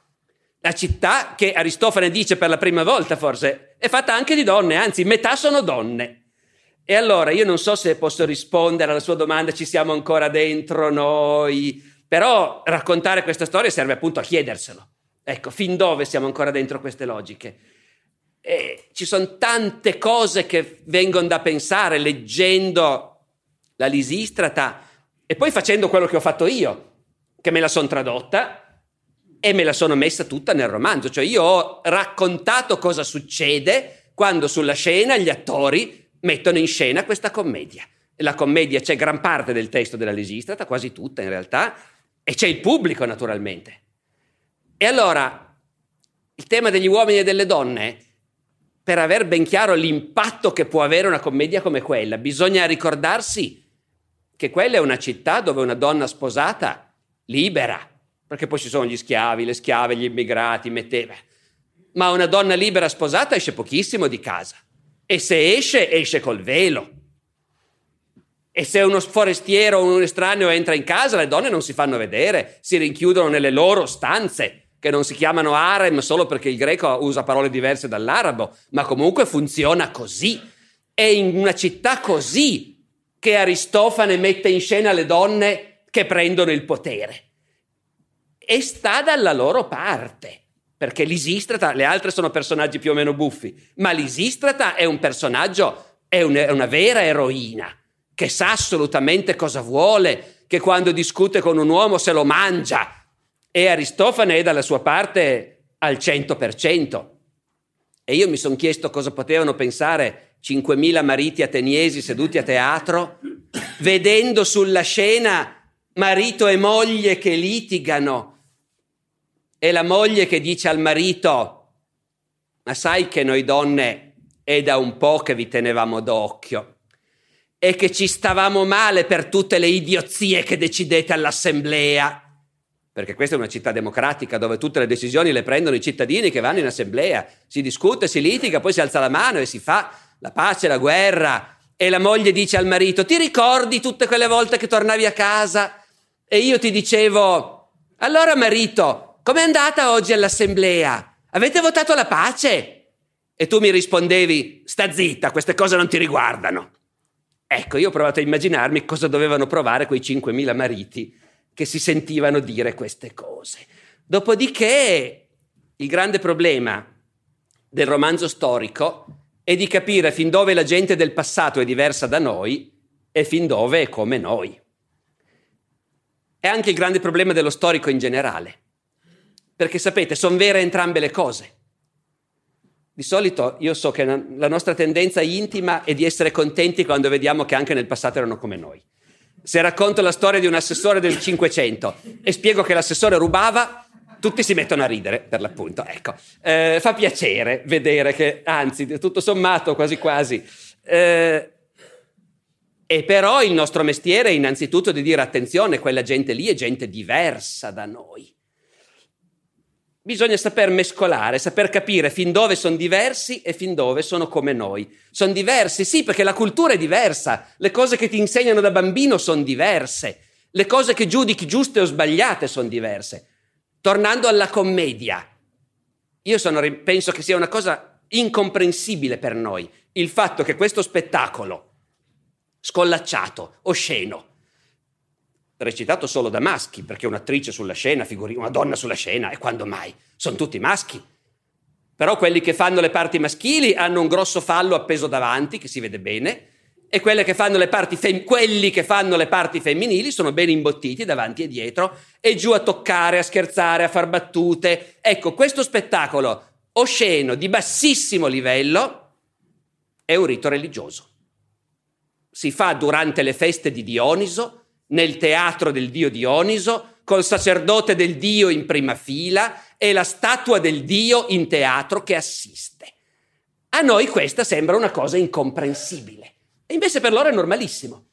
La città che Aristofane dice per la prima volta forse è fatta anche di donne, anzi metà sono donne. E allora io non so se posso rispondere alla sua domanda, ci siamo ancora dentro noi, però raccontare questa storia serve appunto a chiederselo. Ecco, fin dove siamo ancora dentro queste logiche? E ci sono tante cose che vengono da pensare leggendo la Lisistrata e poi facendo quello che ho fatto io, che me la sono tradotta e me la sono messa tutta nel romanzo. Cioè io ho raccontato cosa succede quando sulla scena gli attori mettono in scena questa commedia. La commedia c'è gran parte del testo della Lisistrata, quasi tutta in realtà, e c'è il pubblico naturalmente. E allora il tema degli uomini e delle donne, per aver ben chiaro l'impatto che può avere una commedia come quella, bisogna ricordarsi che quella è una città dove una donna sposata, libera, perché poi ci sono gli schiavi, le schiave, gli immigrati, metteva. Ma una donna libera sposata esce pochissimo di casa. E se esce, esce col velo. E se uno forestiero o un estraneo entra in casa, le donne non si fanno vedere, si rinchiudono nelle loro stanze, che non si chiamano harem solo perché il greco usa parole diverse dall'arabo, ma comunque funziona così. È in una città così che Aristofane mette in scena le donne che prendono il potere. E sta dalla loro parte, perché Lisistrata, le altre sono personaggi più o meno buffi, ma Lisistrata è un personaggio, è, un, è una vera eroina che sa assolutamente cosa vuole, che quando discute con un uomo se lo mangia. E Aristofane è dalla sua parte al 100%. E io mi sono chiesto cosa potevano pensare 5.000 mariti ateniesi seduti a teatro, vedendo sulla scena marito e moglie che litigano e la moglie che dice al marito, ma sai che noi donne è da un po' che vi tenevamo d'occhio e che ci stavamo male per tutte le idiozie che decidete all'assemblea. Perché questa è una città democratica dove tutte le decisioni le prendono i cittadini che vanno in assemblea. Si discute, si litiga, poi si alza la mano e si fa la pace, la guerra. E la moglie dice al marito: Ti ricordi tutte quelle volte che tornavi a casa? E io ti dicevo: Allora, marito, com'è andata oggi all'assemblea? Avete votato la pace? E tu mi rispondevi, sta zitta, queste cose non ti riguardano. Ecco, io ho provato a immaginarmi cosa dovevano provare quei 5.000 mariti che si sentivano dire queste cose. Dopodiché, il grande problema del romanzo storico è di capire fin dove la gente del passato è diversa da noi e fin dove è come noi. È anche il grande problema dello storico in generale, perché sapete, sono vere entrambe le cose. Di solito io so che la nostra tendenza intima è di essere contenti quando vediamo che anche nel passato erano come noi. Se racconto la storia di un assessore del 500 e spiego che l'assessore rubava, tutti si mettono a ridere, per l'appunto. Ecco, eh, fa piacere vedere che, anzi, tutto sommato, quasi quasi. Eh, e però il nostro mestiere è innanzitutto di dire attenzione, quella gente lì è gente diversa da noi. Bisogna saper mescolare, saper capire fin dove sono diversi e fin dove sono come noi. Sono diversi, sì, perché la cultura è diversa, le cose che ti insegnano da bambino sono diverse, le cose che giudichi giuste o sbagliate sono diverse. Tornando alla commedia, io sono, penso che sia una cosa incomprensibile per noi il fatto che questo spettacolo scollacciato, osceno, recitato solo da maschi, perché un'attrice sulla scena, figuri, una donna sulla scena, e quando mai? Sono tutti maschi. Però quelli che fanno le parti maschili hanno un grosso fallo appeso davanti, che si vede bene, e che fem- quelli che fanno le parti femminili sono ben imbottiti davanti e dietro, e giù a toccare, a scherzare, a far battute. Ecco, questo spettacolo osceno, di bassissimo livello, è un rito religioso. Si fa durante le feste di Dioniso, nel teatro del dio Dioniso, col sacerdote del dio in prima fila e la statua del dio in teatro che assiste. A noi questa sembra una cosa incomprensibile, e invece per loro è normalissimo.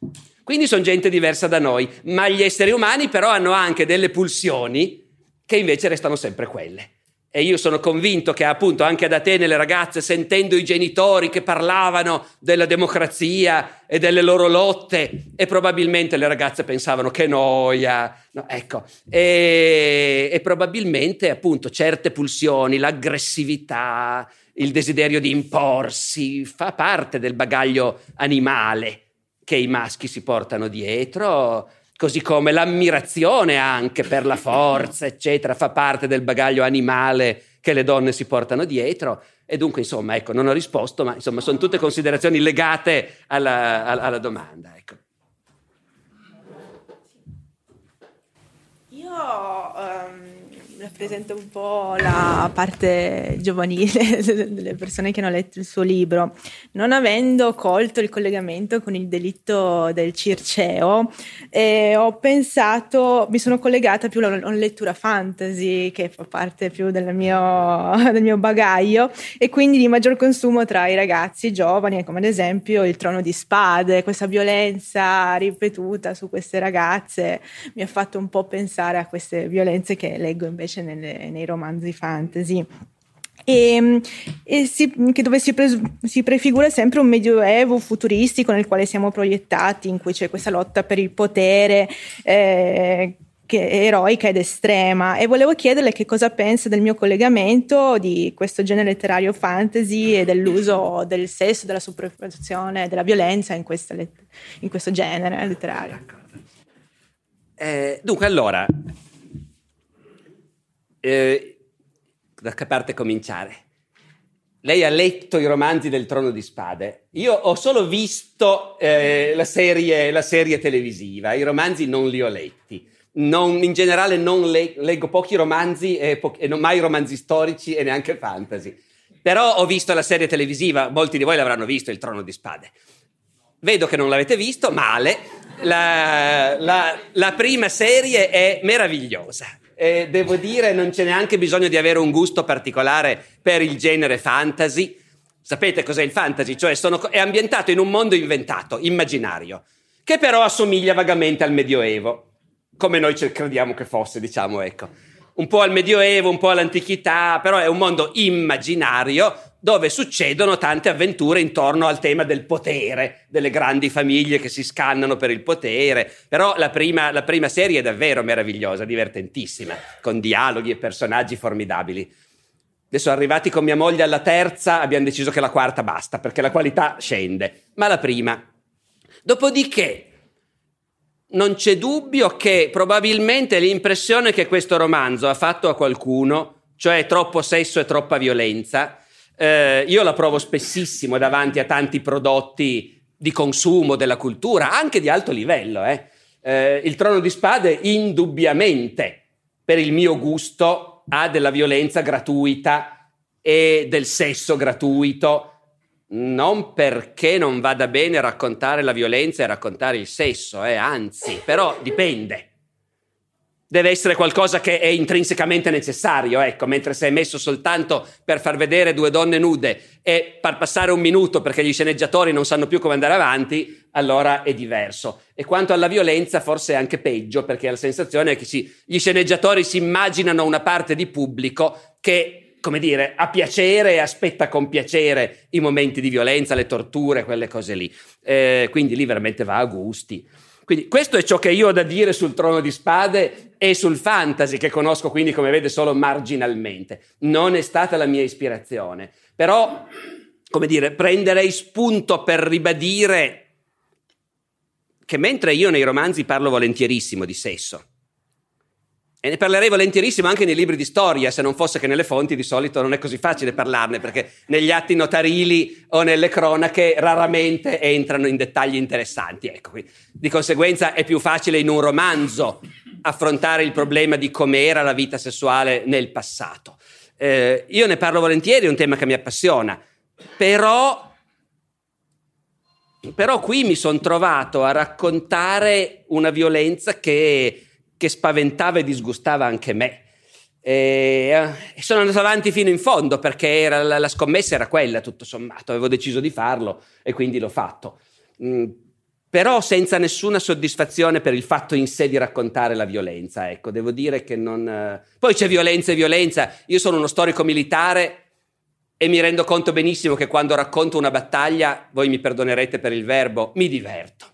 Quindi sono gente diversa da noi, ma gli esseri umani però hanno anche delle pulsioni che invece restano sempre quelle. E io sono convinto che appunto anche ad Atene le ragazze, sentendo i genitori che parlavano della democrazia e delle loro lotte, e probabilmente le ragazze pensavano che noia, no, ecco, e, e probabilmente appunto certe pulsioni, l'aggressività, il desiderio di imporsi, fa parte del bagaglio animale che i maschi si portano dietro così come l'ammirazione anche per la forza, eccetera, fa parte del bagaglio animale che le donne si portano dietro. E dunque, insomma, ecco, non ho risposto, ma insomma, sono tutte considerazioni legate alla, alla, domanda. Ecco. Io um, rappresenta un po' la parte giovanile delle persone che hanno letto il suo libro. Non avendo colto il collegamento con il delitto del Circeo, eh, ho pensato, mi sono collegata più a una lettura fantasy che fa parte più mio, del mio bagaglio e quindi di maggior consumo tra i ragazzi giovani, come ad esempio il trono di spade, questa violenza ripetuta su queste ragazze mi ha fatto un po' pensare a queste violenze che leggo invece invece nelle, nei romanzi fantasy. E, e si, dove si, pre, si, prefigura sempre un medioevo futuristico nel quale siamo proiettati, in cui c'è questa lotta per il potere eh, eroica ed estrema. E volevo chiederle che cosa pensa del mio collegamento di questo genere letterario fantasy e dell'uso del sesso, della superfazione, della violenza in, questa, in questo genere letterario. Eh, dunque, allora, eh, da che parte cominciare? Lei ha letto i romanzi del Trono di Spade. Io ho solo visto eh, la, serie, la, serie, televisiva, i romanzi non li ho letti. Non, in generale non le, leggo pochi romanzi e, po- e non mai romanzi storici e neanche fantasy. Però ho visto la serie televisiva, molti di voi l'avranno visto, Il Trono di Spade. Vedo che non l'avete visto, male. La, la, la prima serie è meravigliosa eh, devo dire non c'è neanche bisogno di avere un gusto particolare per il genere fantasy. Sapete cos'è il fantasy? Cioè sono, è ambientato in un mondo inventato, immaginario, che però assomiglia vagamente al Medioevo, come noi crediamo che fosse, diciamo, ecco. Un po' al Medioevo, un po' all'antichità, però è un mondo immaginario dove succedono tante avventure intorno al tema del potere, delle grandi famiglie che si scannano per il potere. Però la prima, la prima serie è davvero meravigliosa, divertentissima, con dialoghi e personaggi formidabili. Adesso arrivati con mia moglie alla terza, abbiamo deciso che la quarta basta, perché la qualità scende. Ma la prima. Dopodiché, non c'è dubbio che probabilmente l'impressione che questo romanzo ha fatto a qualcuno, cioè troppo sesso e troppa violenza, eh, io la provo spessissimo davanti a tanti prodotti di consumo della cultura, anche di alto livello. Eh. Eh, il trono di spade indubbiamente, per il mio gusto, ha della violenza gratuita e del sesso gratuito, non perché non vada bene raccontare la violenza e raccontare il sesso, eh, anzi, però dipende deve essere qualcosa che è intrinsecamente necessario, ecco, mentre se è messo soltanto per far vedere due donne nude e far passare un minuto perché gli sceneggiatori non sanno più come andare avanti, allora è diverso. E quanto alla violenza forse è anche peggio, perché la sensazione è che si, gli sceneggiatori si immaginano una parte di pubblico che come dire, ha piacere e aspetta con piacere i momenti di violenza, le torture, quelle cose lì. Eh, quindi lì veramente va a gusti. Quindi questo è ciò che io ho da dire sul trono di spade e sul fantasy, che conosco quindi, come vede, solo marginalmente. Non è stata la mia ispirazione. Però, come dire, prenderei spunto per ribadire che mentre io nei romanzi parlo volentierissimo di sesso, e ne parlerei volentierissimo anche nei libri di storia, se non fosse che nelle fonti di solito non è così facile parlarne, perché negli atti notarili o nelle cronache raramente entrano in dettagli interessanti. Ecco, di conseguenza è più facile in un romanzo affrontare il problema di com'era la vita sessuale nel passato. Eh, io ne parlo volentieri, è un tema che mi appassiona, però, però qui mi sono trovato a raccontare una violenza che che spaventava e disgustava anche me. E sono andato avanti fino in fondo perché era, la, la, scommessa era quella, tutto sommato. Avevo deciso di farlo e quindi l'ho fatto. Mm, però senza nessuna soddisfazione per il fatto in sé di raccontare la violenza. Ecco, devo dire che non. Eh... Poi c'è violenza e violenza. Io sono uno storico militare e mi rendo conto benissimo che quando racconto una battaglia, voi mi perdonerete per il verbo, mi diverto.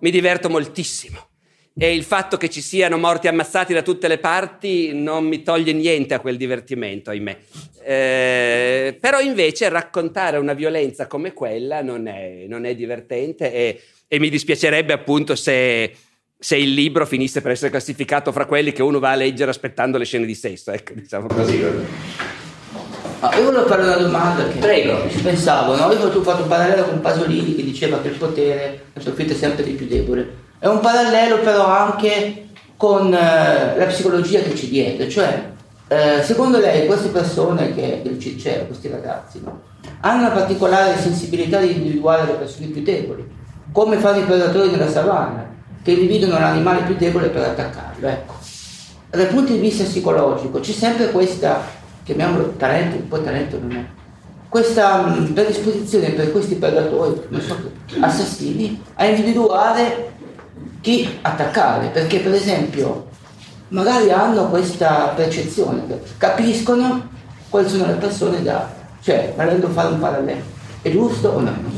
Mi diverto moltissimo e il fatto che ci siano morti ammazzati da tutte le parti non mi toglie niente a quel divertimento, ahimè. Eh, però invece raccontare una violenza come quella non è, non è divertente e, e, mi dispiacerebbe appunto se, se, il libro finisse per essere classificato fra quelli che uno va a leggere aspettando le scene di sesso, ecco, diciamo così. Ah, io volevo fare una domanda che Prego. ci pensavo, no? Io ho fatto un parallelo con Pasolini che diceva che il potere approfitta sempre dei più deboli. È un parallelo però anche con eh, la psicologia che ci diede, cioè eh, secondo lei queste persone che del Circeo, questi ragazzi, no, hanno una particolare sensibilità di individuare le persone più deboli, come fanno i predatori della savana, che dividono l'animale più debole per attaccarlo. Ecco. Dal punto di vista psicologico c'è sempre questa, chiamiamolo talento, un po' talento non è, questa predisposizione per questi predatori, so, assassini, a individuare chi attaccare, perché per esempio magari hanno questa percezione, capiscono quali sono le persone da, cioè volendo fare un parallelo, è giusto o no?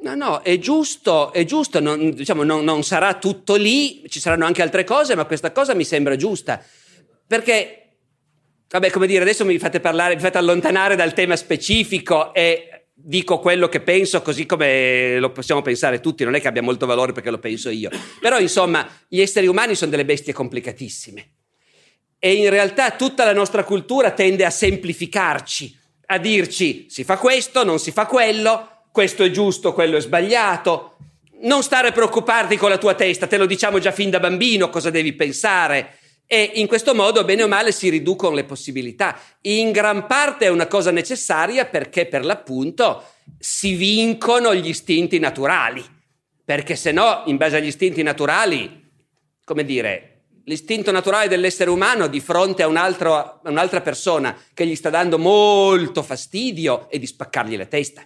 No, no, è giusto, è giusto, non, diciamo, non, non sarà tutto lì, ci saranno anche altre cose, ma questa cosa mi sembra giusta, perché Vabbè, come dire, adesso mi fate parlare, mi fate allontanare dal tema specifico e dico quello che penso così come lo possiamo pensare tutti, non è che abbia molto valore perché lo penso io. Però insomma, gli esseri umani sono delle bestie complicatissime e in realtà tutta la nostra cultura tende a semplificarci, a dirci si fa questo, non si fa quello, questo è giusto, quello è sbagliato. Non stare a preoccuparti con la tua testa, te lo diciamo già fin da bambino cosa devi pensare e in questo modo, bene o male, si riducono le possibilità. In gran parte è una cosa necessaria perché, per l'appunto, si vincono gli istinti naturali. Perché se no, in base agli istinti naturali, come dire, l'istinto naturale dell'essere umano di fronte a, un altro, un'altra persona che gli sta dando molto fastidio è di spaccargli la testa.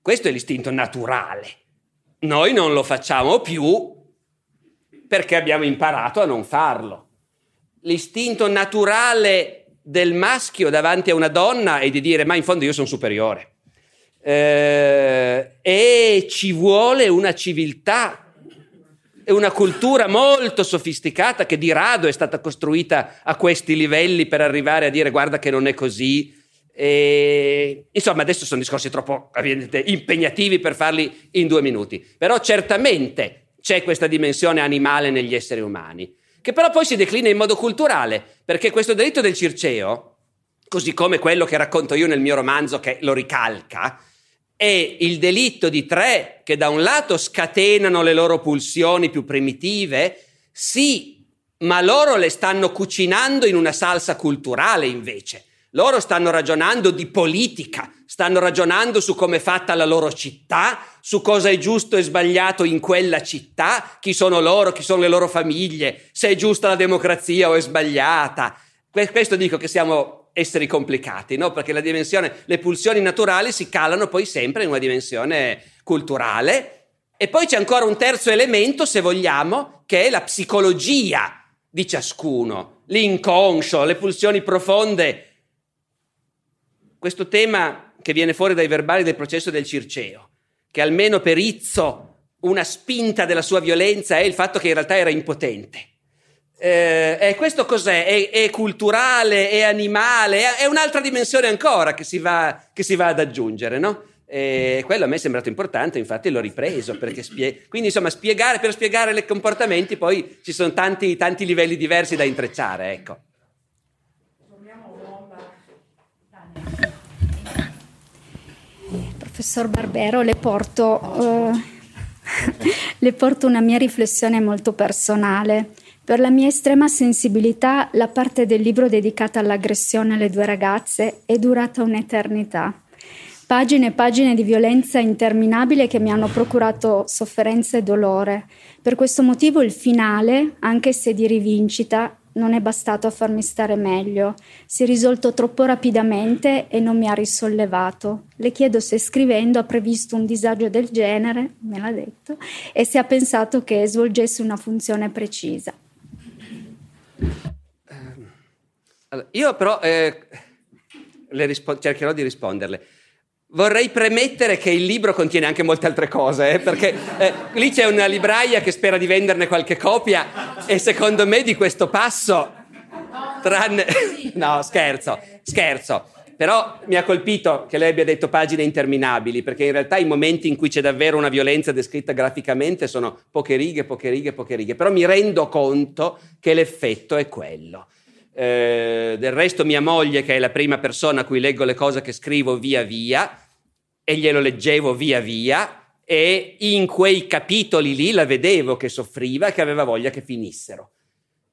Questo è l'istinto naturale. Noi non lo facciamo più perché abbiamo imparato a non farlo l'istinto naturale del maschio davanti a una donna è di dire ma in fondo io sono superiore. Eh, e ci vuole una civiltà e una cultura molto sofisticata che di rado è stata costruita a questi livelli per arrivare a dire guarda che non è così. E, insomma, adesso sono discorsi troppo impegnativi per farli in due minuti, però certamente c'è questa dimensione animale negli esseri umani che però poi si declina in modo culturale, perché questo delitto del Circeo, così come quello che racconto io nel mio romanzo che lo ricalca, è il delitto di tre che da un lato scatenano le loro pulsioni più primitive, sì, ma loro le stanno cucinando in una salsa culturale invece. Loro stanno ragionando di politica, stanno ragionando su come è fatta la loro città, su cosa è giusto e sbagliato in quella città, chi sono loro, chi sono le loro famiglie, se è giusta la democrazia o è sbagliata. Questo dico che siamo esseri complicati, no? Perché le pulsioni naturali si calano poi sempre in una dimensione culturale. E poi c'è ancora un terzo elemento, se vogliamo, che è la psicologia di ciascuno, l'inconscio, le pulsioni profonde questo tema che viene fuori dai verbali del processo del Circeo, che almeno per Izzo una spinta della sua violenza è il fatto che in realtà era impotente. Eh, questo cos'è? È, è, culturale, è animale, è, un'altra dimensione ancora che si va, che si va ad aggiungere, no? E quello a me è sembrato importante, infatti l'ho ripreso. Spie- quindi, insomma, spiegare, per spiegare i comportamenti poi ci sono tanti, tanti livelli diversi da intrecciare, ecco. Professor Barbero, le porto, uh, le porto una mia riflessione molto personale. Per la mia estrema sensibilità, la parte del libro dedicata all'aggressione alle due ragazze è durata un'eternità. Pagine e pagine di violenza interminabile che mi hanno procurato sofferenza e dolore. Per questo motivo il finale, anche se di rivincita, non è bastato a farmi stare meglio. Si è risolto troppo rapidamente e non mi ha risollevato. Le chiedo se scrivendo ha previsto un disagio del genere, me l'ha detto, e se ha pensato che svolgesse una funzione precisa. Allora, io però eh, rispo- cercherò di risponderle. Vorrei premettere che il libro contiene anche molte altre cose, eh, perché eh, lì c'è una libraia che spera di venderne qualche copia e secondo me di questo passo, tranne... No, scherzo, scherzo. Però mi ha colpito che lei abbia detto pagine interminabili, perché in realtà i momenti in cui c'è davvero una violenza descritta graficamente sono poche righe, poche righe, poche righe. Però mi rendo conto che l'effetto è quello. Eh, del resto mia moglie, che è la prima persona a cui leggo le cose che scrivo via via, e glielo leggevo via via, e in quei capitoli lì la vedevo che soffriva e che aveva voglia che finissero.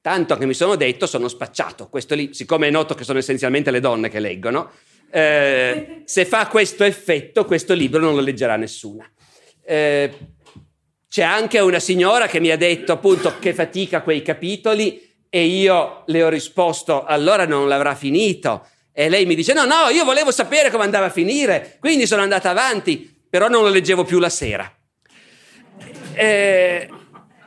Tanto che mi sono detto, sono spacciato. Questo lì, siccome è noto che sono essenzialmente le donne che leggono, eh, se fa questo effetto, questo libro non lo leggerà nessuna. Eh, c'è anche una signora che mi ha detto appunto che fatica quei capitoli e io le ho risposto, allora non l'avrà finito. E lei mi dice, no, no, io volevo sapere come andava a finire, quindi sono andata avanti, però non lo leggevo più la sera. Eh,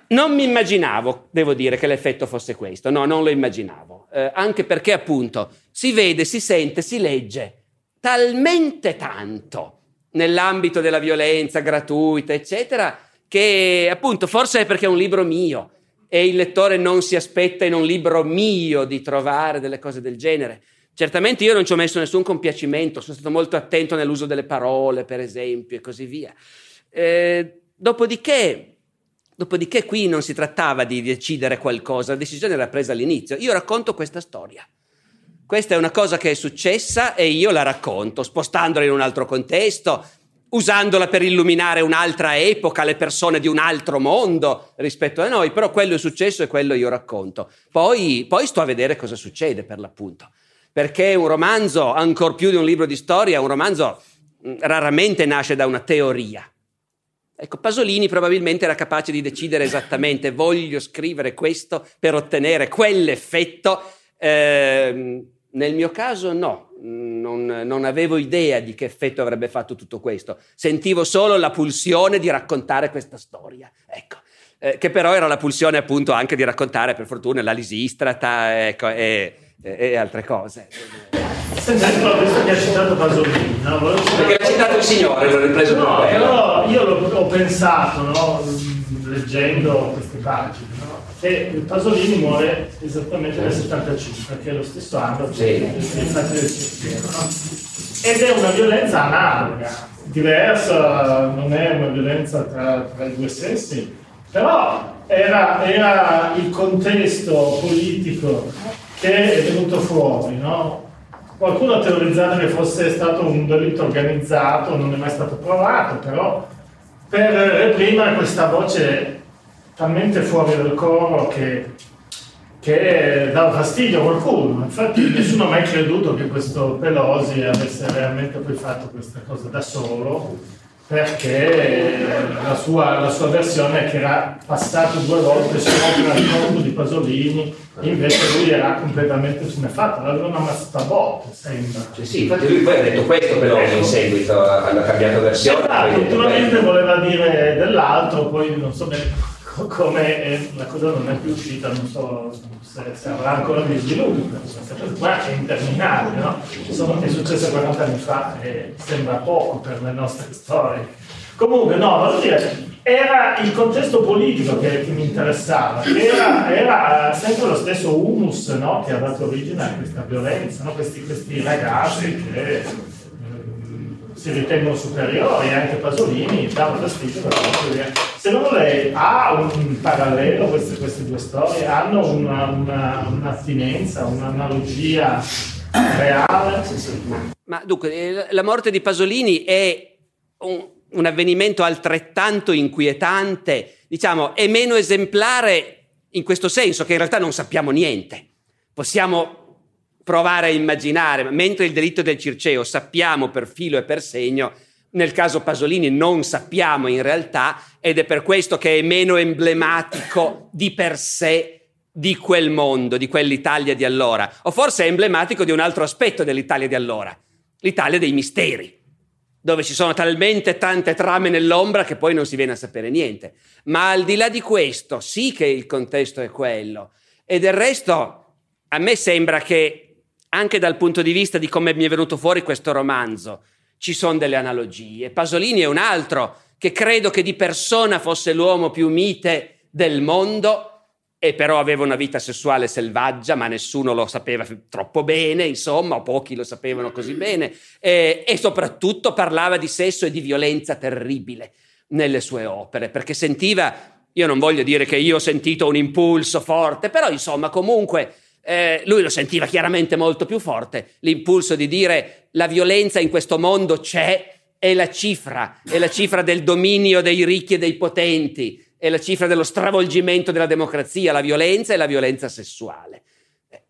non mi immaginavo, devo dire, che l'effetto fosse questo, no, non lo immaginavo, eh, anche perché appunto si vede, si sente, si legge talmente tanto nell'ambito della violenza gratuita, eccetera, che appunto forse è perché è un libro mio, e il lettore non si aspetta in un libro mio di trovare delle cose del genere. Certamente io non ci ho messo nessun compiacimento, sono stato molto attento nell'uso delle parole, per esempio, e così via. Eh, dopodiché, dopodiché, qui non si trattava di decidere qualcosa, la decisione era presa all'inizio. Io racconto questa storia. Questa è una cosa che è successa e io la racconto, spostandola in un altro contesto, usandola per illuminare un'altra epoca, le persone di un altro mondo rispetto a noi, però quello è successo e quello io racconto. Poi, poi sto a vedere cosa succede per l'appunto, perché un romanzo, ancor più di un libro di storia, un romanzo mm, raramente nasce da una teoria. Ecco, Pasolini probabilmente era capace di decidere esattamente voglio scrivere questo per ottenere quell'effetto. Eh, nel mio caso no, non, non, avevo idea di che effetto avrebbe fatto tutto questo, sentivo solo la pulsione di raccontare questa storia. Ecco. eh, che però era la pulsione appunto anche di raccontare per fortuna la Lisistrata ecco, e, e, e altre cose. Senta, visto che ha citato Pasolini, no? Perché ha citato il signore, l'ho ripreso no, però io ho pensato, no? leggendo queste pagine, no? che Pasolini muore esattamente nel 75, che è lo stesso anno sì. dei fatti del Circero, no? ed è una violenza analoga, diversa, non è una violenza tra, tra i due sessi, però era, era, il contesto politico che è venuto fuori, no? Qualcuno ha teorizzato che fosse stato un delitto organizzato, non è mai stato provato, però per reprimere questa voce talmente fuori dal coro che, che dava fastidio a qualcuno. Infatti nessuno ha mai creduto che questo Pelosi avesse realmente poi fatto questa cosa da solo perché la sua, la sua, versione è che era passato due volte sopra il corpo di Pasolini, invece lui era completamente subefatto, l'avevano ammazzato a botte, sembra. Cioè, sì, infatti lui poi ha detto questo però in seguito, hanno cambiato versione. Esatto, naturalmente voleva dire dell'altro, poi non so bene come è, la cosa non è più uscita, non so se, se avrà ancora dei sviluppi, questa qua è interminabile, no? Sono, è successo 40 anni fa e sembra poco per le nostre storie. Comunque, no, voglio dire, era il contesto politico che, che mi interessava, era, era, sempre lo stesso humus no? che ha dato origine a questa violenza, no? questi, questi ragazzi che si ritengono superiori, anche Pasolini dava fastidio per la Secondo lei ha un parallelo queste, queste due storie? Hanno una, una, un'attinenza, un'analogia reale? Ma dunque, eh, la morte di Pasolini è un, un avvenimento altrettanto inquietante, diciamo, è meno esemplare in questo senso che in realtà non sappiamo niente. Possiamo provare a immaginare, mentre il delitto del Circeo sappiamo per filo e per segno, nel caso Pasolini non sappiamo in realtà ed è per questo che è meno emblematico di per sé di quel mondo, di quell'Italia di allora, o forse è emblematico di un altro aspetto dell'Italia di allora, l'Italia dei misteri, dove ci sono talmente tante trame nell'ombra che poi non si viene a sapere niente. Ma al di là di questo, sì che il contesto è quello. E del resto, a me sembra che anche dal punto di vista di come mi è venuto fuori questo romanzo, ci sono delle analogie. Pasolini è un altro che credo che di persona fosse l'uomo più mite del mondo e però aveva una vita sessuale selvaggia, ma nessuno lo sapeva troppo bene, insomma, o pochi lo sapevano così bene, e, e soprattutto parlava di sesso e di violenza terribile nelle sue opere, perché sentiva, io non voglio dire che io ho sentito un impulso forte, però insomma comunque eh, lui lo sentiva chiaramente molto più forte, l'impulso di dire la violenza in questo mondo c'è, è la cifra, è la cifra del dominio dei ricchi e dei potenti, è la cifra dello stravolgimento della democrazia, la violenza e la violenza sessuale. Eh,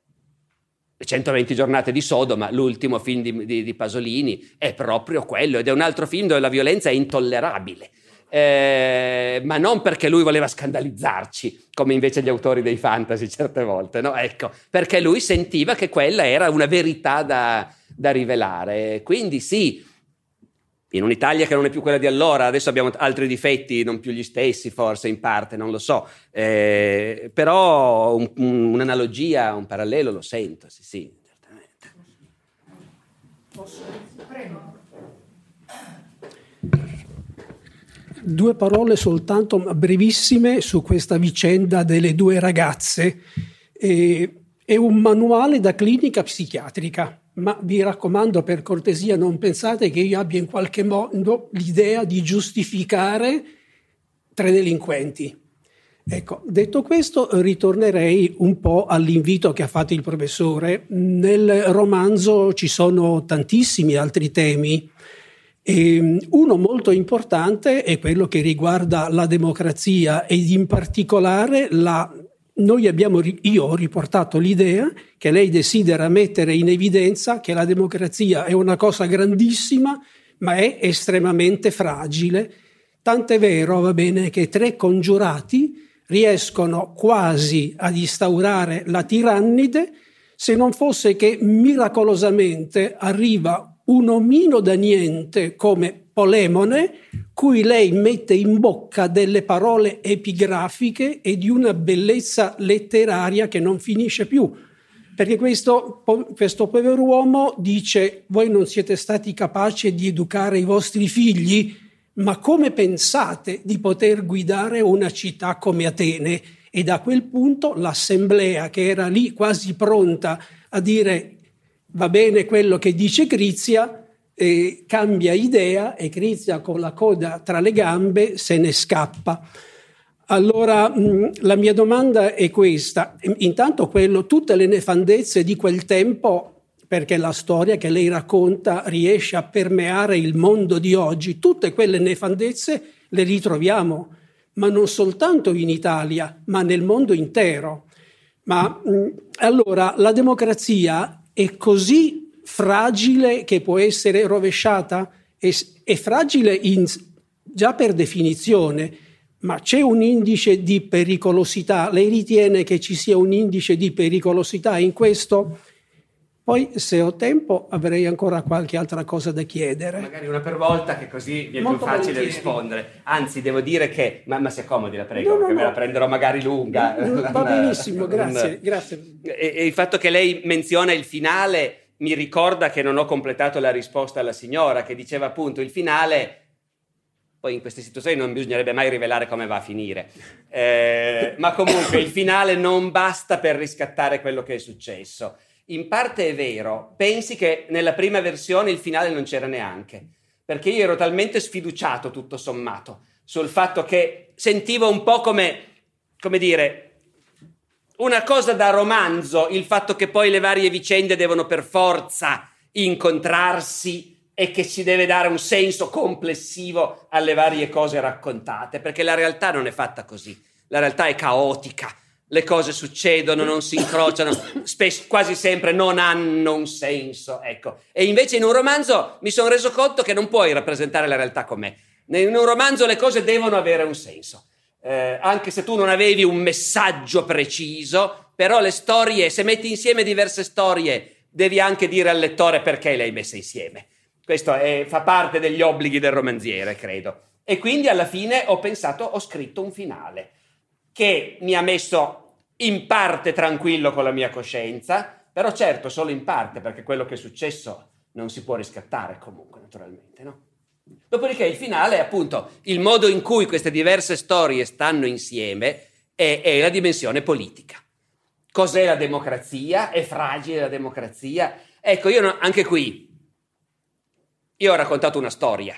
le 120 giornate di Sodoma, l'ultimo film di, di, di Pasolini, è proprio quello ed è un altro film dove la violenza è intollerabile eh, ma non perché lui voleva scandalizzarci, come invece gli autori dei fantasy certe volte, no? Ecco, perché lui sentiva che quella era una verità da, da rivelare. Quindi sì, in un'Italia che non è più quella di allora, adesso abbiamo altri difetti, non più gli stessi forse in parte, non lo so, eh, però un, un'analogia, un parallelo lo sento, sì, sì, certamente. Posso? Prego. Due parole soltanto brevissime su questa vicenda delle due ragazze. E, è un manuale da clinica psichiatrica, ma vi raccomando per cortesia non pensate che io abbia in qualche modo l'idea di giustificare tre delinquenti. Ecco, detto questo, ritornerei un po' all'invito che ha fatto il professore. Nel romanzo ci sono tantissimi altri temi e ehm, uno molto importante è quello che riguarda la democrazia ed in particolare la abbiamo, io ho riportato l'idea che lei desidera mettere in evidenza che la democrazia è una cosa grandissima, ma è estremamente fragile. Tant'è vero, va bene, che tre congiurati riescono quasi ad instaurare la tirannide se non fosse che miracolosamente arriva un omino da niente come Polemone, cui lei mette in bocca delle parole epigrafiche e di una bellezza letteraria che non finisce più. Perché questo, questo povero uomo dice, voi non siete stati capaci di educare i vostri figli, ma come pensate di poter guidare una città come Atene? E da quel punto l'assemblea, che era lì quasi pronta a dire va bene quello che dice Crizia, eh, cambia idea e Crizia con la coda tra le gambe se ne scappa. Allora, mh, la mia domanda è questa. Intanto quello, tutte le nefandezze di quel tempo perché la storia che lei racconta riesce a permeare il mondo di oggi. Tutte quelle nefandezze le ritroviamo, ma non soltanto in Italia, ma nel mondo intero. Ma allora la democrazia è così fragile che può essere rovesciata? È, è fragile in, già per definizione, ma c'è un indice di pericolosità. Lei ritiene che ci sia un indice di pericolosità in questo? Poi, se ho tempo, avrei ancora qualche altra cosa da chiedere. Magari una per volta, che così viene Molto più facile volentieri. rispondere. Anzi, devo dire che. Ma, ma si accomodi, la prego, no, no, no. me la prenderò magari lunga. Va benissimo, grazie. grazie. E, e il fatto che lei menziona il finale mi ricorda che non ho completato la risposta alla signora, che diceva appunto il finale. Poi in queste situazioni non bisognerebbe mai rivelare come va a finire. Eh, ma comunque il finale non basta per riscattare quello che è successo in parte è vero, pensi che nella prima versione il finale non c'era neanche, perché io ero talmente sfiduciato tutto sommato sul fatto che sentivo un po' come, come dire, una cosa da romanzo, il fatto che poi le varie vicende devono per forza incontrarsi e che si deve dare un senso complessivo alle varie cose raccontate, perché la realtà non è fatta così, la realtà è caotica le cose succedono, non si incrociano, spesso, quasi sempre non hanno un senso. Ecco. E invece in un romanzo mi sono reso conto che non puoi rappresentare la realtà com'è. In un romanzo le cose devono avere un senso. Eh, anche se tu non avevi un messaggio preciso, però le storie, se metti insieme diverse storie, devi anche dire al lettore perché le hai messe insieme. Questo è, fa parte degli obblighi del romanziere, credo. E quindi alla fine ho pensato, ho scritto un finale che mi ha messo in parte tranquillo con la mia coscienza, però certo solo in parte, perché quello che è successo non si può riscattare comunque, naturalmente, no? Dopodiché il finale è appunto il modo in cui queste diverse storie stanno insieme è, è la dimensione politica. Cos'è la democrazia? È fragile la democrazia? Ecco, io no, anche qui, io ho raccontato una storia,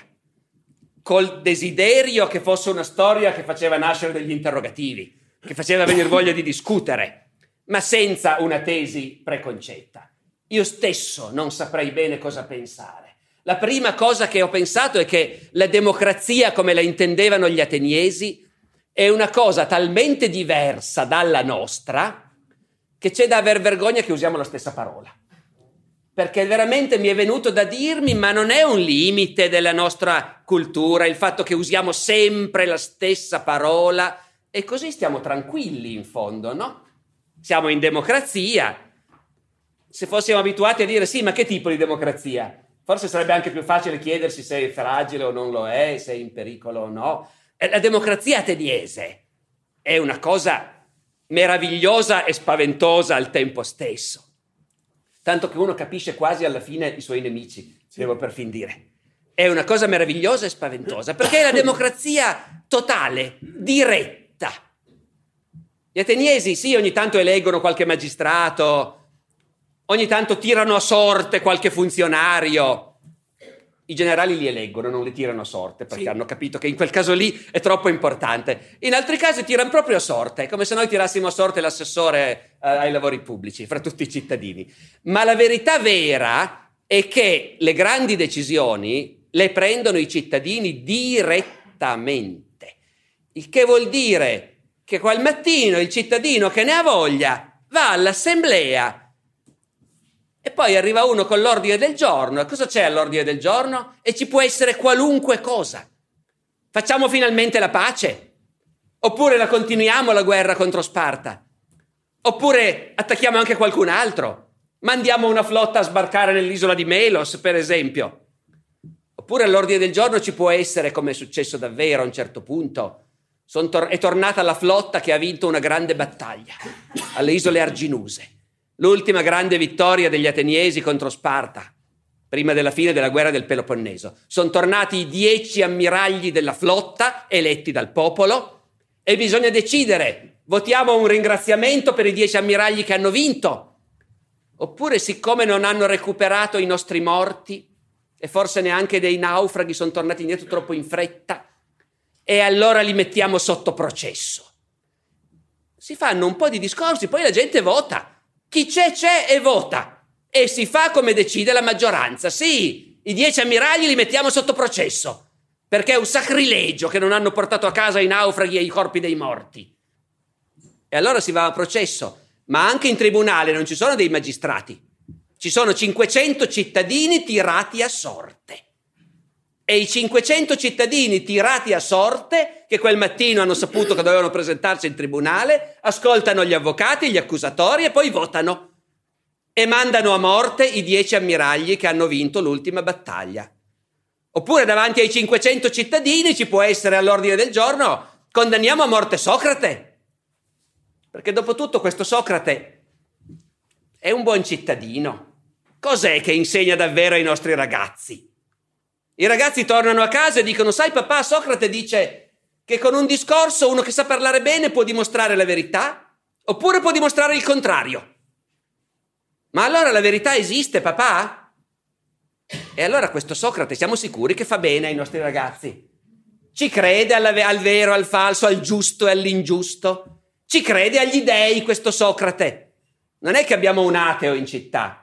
col desiderio che fosse una storia che faceva nascere degli interrogativi, che faceva venire voglia di discutere, ma senza una tesi preconcetta. Io stesso non saprei bene cosa pensare. La prima cosa che ho pensato è che la democrazia, come la intendevano gli ateniesi, è una cosa talmente diversa dalla nostra che c'è da aver vergogna che usiamo la stessa parola perché veramente mi è venuto da dirmi, ma non è un limite della nostra cultura il fatto che usiamo sempre la stessa parola e così stiamo tranquilli in fondo, no? Siamo in democrazia. Se fossimo abituati a dire sì, ma che tipo di democrazia? Forse sarebbe anche più facile chiedersi se è fragile o non lo è, se è in pericolo o no. La democrazia ateniese è una cosa meravigliosa e spaventosa al tempo stesso tanto che uno capisce quasi alla fine i suoi nemici, sì. devo per fin dire. È una cosa meravigliosa e spaventosa, perché è la democrazia totale, diretta. Gli ateniesi sì, ogni tanto eleggono qualche magistrato, ogni tanto tirano a sorte qualche funzionario, i generali li eleggono, non li tirano a sorte perché sì. hanno capito che in quel caso lì è troppo importante. In altri casi tirano proprio a sorte, come se noi tirassimo a sorte l'assessore eh, ai lavori pubblici fra tutti i cittadini. Ma la verità vera è che le grandi decisioni le prendono i cittadini direttamente. Il che vuol dire che quel mattino il cittadino che ne ha voglia va all'assemblea poi arriva uno con l'ordine del giorno. E cosa c'è all'ordine del giorno? E ci può essere qualunque cosa. Facciamo finalmente la pace? Oppure la continuiamo la guerra contro Sparta? Oppure attacchiamo anche qualcun altro? Mandiamo una flotta a sbarcare nell'isola di Melos, per esempio? Oppure all'ordine del giorno ci può essere, come è successo davvero a un certo punto, tor- è tornata la flotta che ha vinto una grande battaglia alle isole Arginuse, l'ultima grande vittoria degli ateniesi contro Sparta, prima della fine della guerra del Peloponneso. Sono tornati i dieci ammiragli della flotta eletti dal popolo e bisogna decidere, votiamo un ringraziamento per i dieci ammiragli che hanno vinto, oppure siccome non hanno recuperato i nostri morti e forse neanche dei naufraghi sono tornati indietro troppo in fretta, e allora li mettiamo sotto processo. Si fanno un po' di discorsi, poi la gente vota. Chi c'è c'è e vota. E si fa come decide la maggioranza. Sì, i dieci ammiragli li mettiamo sotto processo, perché è un sacrilegio che non hanno portato a casa i naufraghi e i corpi dei morti. E allora si va a processo, ma anche in tribunale non ci sono dei magistrati, ci sono 500 cittadini tirati a sorte e i 500 cittadini tirati a sorte che quel mattino hanno saputo che dovevano presentarsi in tribunale, ascoltano gli avvocati, gli accusatori e poi votano e mandano a morte i dieci ammiragli che hanno vinto l'ultima battaglia. Oppure davanti ai 500 cittadini ci può essere all'ordine del giorno condanniamo a morte Socrate. Perché dopo tutto questo Socrate è un buon cittadino. Cos'è che insegna davvero ai nostri ragazzi? I ragazzi tornano a casa e dicono, sai papà, Socrate dice che con un discorso uno che sa parlare bene può dimostrare la verità, oppure può dimostrare il contrario. Ma allora la verità esiste, papà? E allora questo Socrate siamo sicuri che fa bene ai nostri ragazzi. Ci crede al vero, al falso, al giusto e all'ingiusto. Ci crede agli dei questo Socrate. Non è che abbiamo un ateo in città.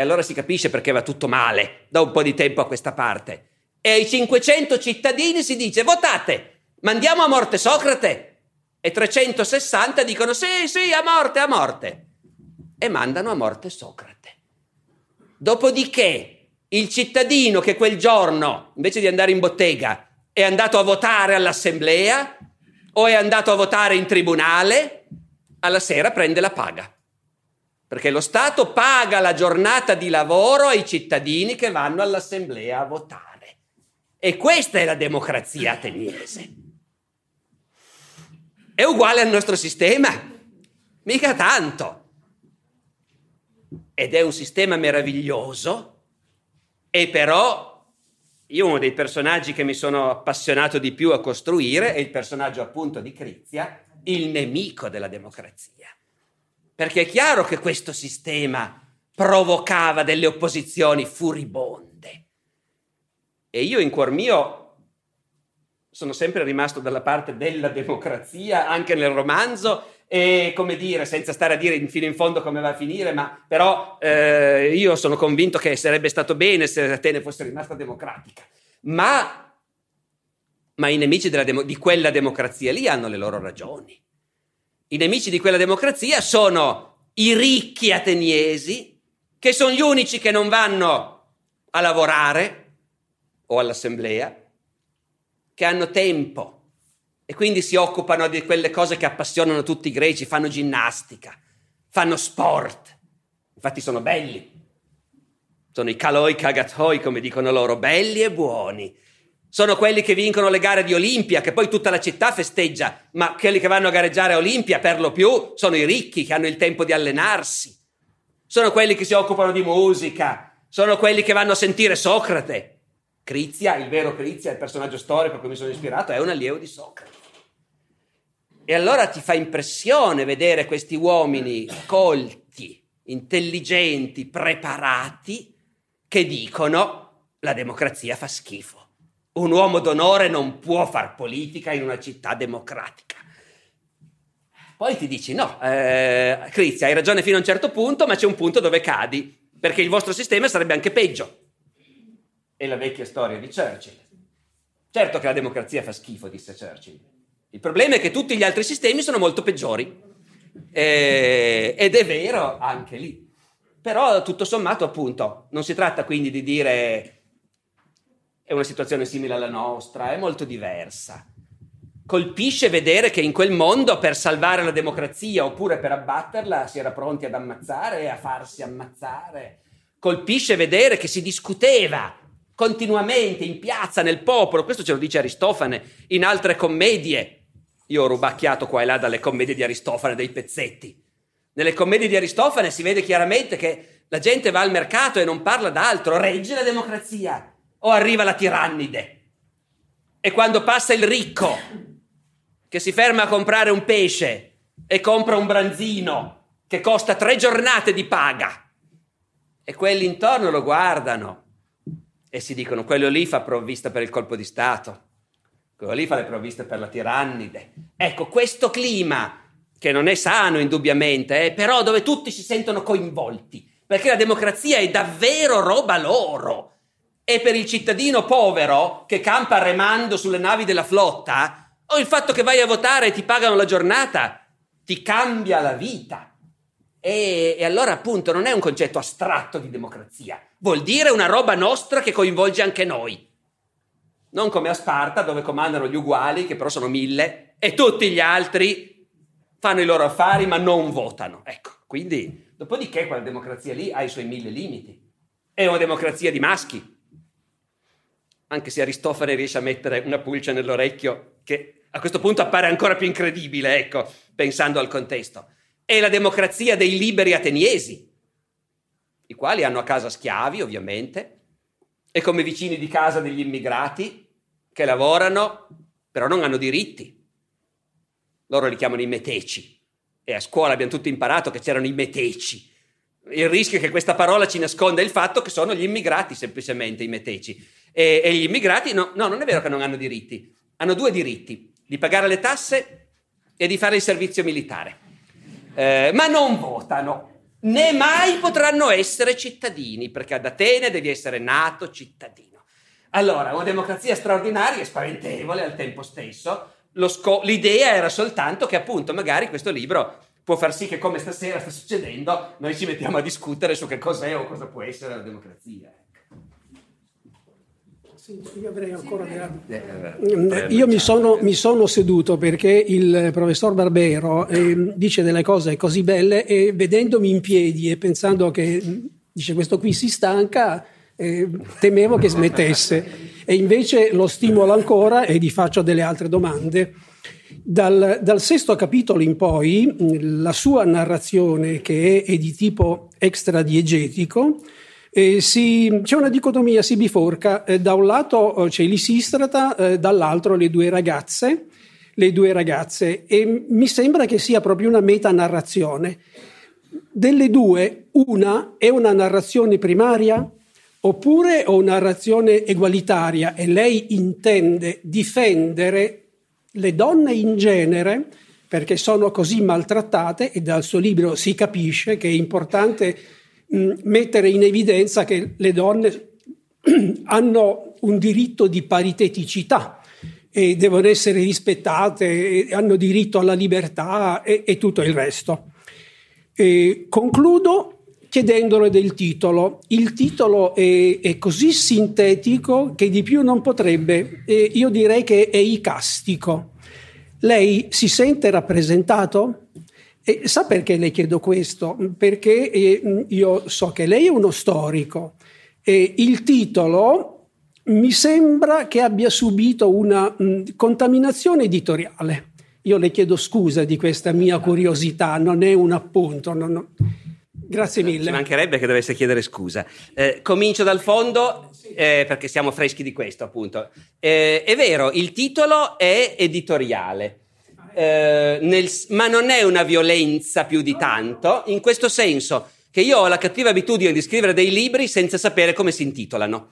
E allora si capisce perché va tutto male da un po' di tempo a questa parte. E ai 500 cittadini si dice votate, mandiamo a morte Socrate. E 360 dicono sì, sì, a morte, a morte. E mandano a morte Socrate. Dopodiché il cittadino che quel giorno, invece di andare in bottega, è andato a votare all'assemblea o è andato a votare in tribunale, alla sera prende la paga perché lo Stato paga la giornata di lavoro ai cittadini che vanno all'assemblea a votare. E questa è la democrazia ateniese. È uguale al nostro sistema? Mica tanto. Ed è un sistema meraviglioso e però io uno dei personaggi che mi sono appassionato di più a costruire è il personaggio appunto di Crizia, il nemico della democrazia perché è chiaro che questo sistema provocava delle opposizioni furibonde. E io in cuor mio sono sempre rimasto dalla parte della democrazia, anche nel romanzo, e come dire, senza stare a dire fino in fondo come va a finire, ma però eh, io sono convinto che sarebbe stato bene se Atene fosse rimasta democratica. Ma, ma i nemici demo- di quella democrazia lì hanno le loro ragioni. I nemici di quella democrazia sono i ricchi ateniesi, che sono gli unici che non vanno a lavorare o all'assemblea, che hanno tempo e quindi si occupano di quelle cose che appassionano tutti i greci, fanno ginnastica, fanno sport, infatti sono belli, sono i kaloi kagatoi come dicono loro, belli e buoni, sono quelli che vincono le gare di Olimpia, che poi tutta la città festeggia, ma quelli che vanno a gareggiare a Olimpia per lo più sono i ricchi che hanno il tempo di allenarsi. Sono quelli che si occupano di musica, sono quelli che vanno a sentire Socrate. Crizia, il vero Crizia, il personaggio storico a cui mi sono ispirato, è un allievo di Socrate. E allora ti fa impressione vedere questi uomini colti, intelligenti, preparati, che dicono la democrazia fa schifo. Un uomo d'onore non può far politica in una città democratica. Poi ti dici no, eh, Crizia, hai ragione fino a un certo punto, ma c'è un punto dove cadi, perché il vostro sistema sarebbe anche peggio. È la vecchia storia di Churchill. Certo che la democrazia fa schifo, disse Churchill. Il problema è che tutti gli altri sistemi sono molto peggiori. Eh, ed è vero anche lì. Però tutto sommato, appunto, non si tratta quindi di dire è una situazione simile alla nostra, è molto diversa. Colpisce vedere che in quel mondo per salvare la democrazia oppure per abbatterla si era pronti ad ammazzare e a farsi ammazzare. Colpisce vedere che si discuteva continuamente in piazza, nel popolo. Questo ce lo dice Aristofane in altre commedie. Io ho rubacchiato qua e là dalle commedie di Aristofane dei pezzetti. Nelle commedie di Aristofane si vede chiaramente che la gente va al mercato e non parla d'altro, regge la democrazia o arriva la tirannide. E quando passa il ricco che si ferma a comprare un pesce e compra un branzino che costa tre giornate di paga e quelli intorno lo guardano e si dicono quello lì fa provvista per il colpo di Stato, quello lì fa le provviste per la tirannide. Ecco, questo clima che non è sano indubbiamente, eh, però dove tutti si sentono coinvolti, perché la democrazia è davvero roba loro. E per il cittadino povero che campa remando sulle navi della flotta, o il fatto che vai a votare e ti pagano la giornata, ti cambia la vita. E, e, allora appunto non è un concetto astratto di democrazia, vuol dire una roba nostra che coinvolge anche noi. Non come a Sparta dove comandano gli uguali, che però sono mille, e tutti gli altri fanno i loro affari ma non votano. Ecco, quindi, dopodiché quella democrazia lì ha i suoi mille limiti. È una democrazia di maschi. Anche se Aristofane riesce a mettere una pulce nell'orecchio che a questo punto appare ancora più incredibile, ecco, pensando al contesto. È la democrazia dei liberi ateniesi, i quali hanno a casa schiavi, ovviamente, e come vicini di casa degli immigrati che lavorano, però non hanno diritti loro li chiamano i meteci. E a scuola abbiamo tutti imparato che c'erano i meteci. Il rischio è che questa parola ci nasconda il fatto che sono gli immigrati semplicemente i meteci. E, e gli immigrati, no, no, non è vero che non hanno diritti. Hanno due diritti, di pagare le tasse e di fare il servizio militare. Eh, ma non votano, né mai potranno essere cittadini, perché ad Atene devi essere nato cittadino. Allora, una democrazia straordinaria e spaventevole al tempo stesso, sco- l'idea era soltanto che appunto magari questo libro può far sì che come stasera sta succedendo noi ci mettiamo a discutere su che cos'è o cosa può essere la democrazia. Sì, io avrei ancora della... Eh, eh, io mi sono, mi sono, seduto perché il professor Barbero eh, dice delle cose così belle e vedendomi in piedi e pensando che dice questo qui si stanca, eh, temevo che smettesse. E invece lo stimolo ancora e gli faccio delle altre domande. Dal, dal, sesto capitolo in poi, la sua narrazione, che è, è di tipo extradiegetico, eh, si, c'è una dicotomia, si biforca. Eh, da un lato c'è Lisistrata, eh, dall'altro le due ragazze, le due ragazze, e mi sembra che sia proprio una metanarrazione. Delle due, una è una narrazione primaria Oppure ho una narrazione egualitaria e lei intende difendere le donne in genere perché sono così maltrattate e dal suo libro si capisce che è importante mh, mettere in evidenza che le donne hanno un diritto di pariteticità e devono essere rispettate, hanno diritto alla libertà e, e tutto il resto. E concludo chiedendole del titolo. Il titolo è, è, così sintetico che di più non potrebbe, e io direi che è icastico. Lei si sente rappresentato? E sa perché le chiedo questo? Perché eh, io so che lei è uno storico e il titolo mi sembra che abbia subito una mh, contaminazione editoriale. Io le chiedo scusa di questa mia curiosità, non è un appunto. Non, Grazie mille. Ci mancherebbe che dovesse chiedere scusa. Eh, comincio dal fondo eh, perché siamo freschi di questo, appunto. Eh, è vero, il titolo è editoriale. Eh, nel, ma non è una violenza più di tanto, in questo senso che io ho la cattiva abitudine di scrivere dei libri senza sapere come si intitolano.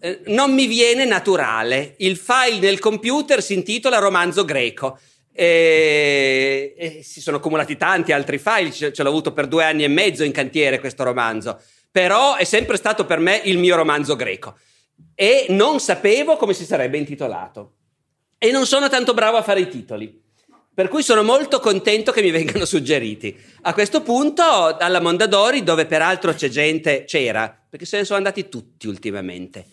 Eh, non mi viene naturale. Il file nel computer si intitola romanzo greco e, e, si sono accumulati tanti altri file, ce, ce l'ho avuto per due anni e mezzo in cantiere questo romanzo, però è sempre stato per me il mio romanzo greco e non sapevo come si sarebbe intitolato e non sono tanto bravo a fare i titoli. Per cui sono molto contento che mi vengano suggeriti. A questo punto, alla Mondadori, dove peraltro c'è gente, c'era, perché se ne sono andati tutti ultimamente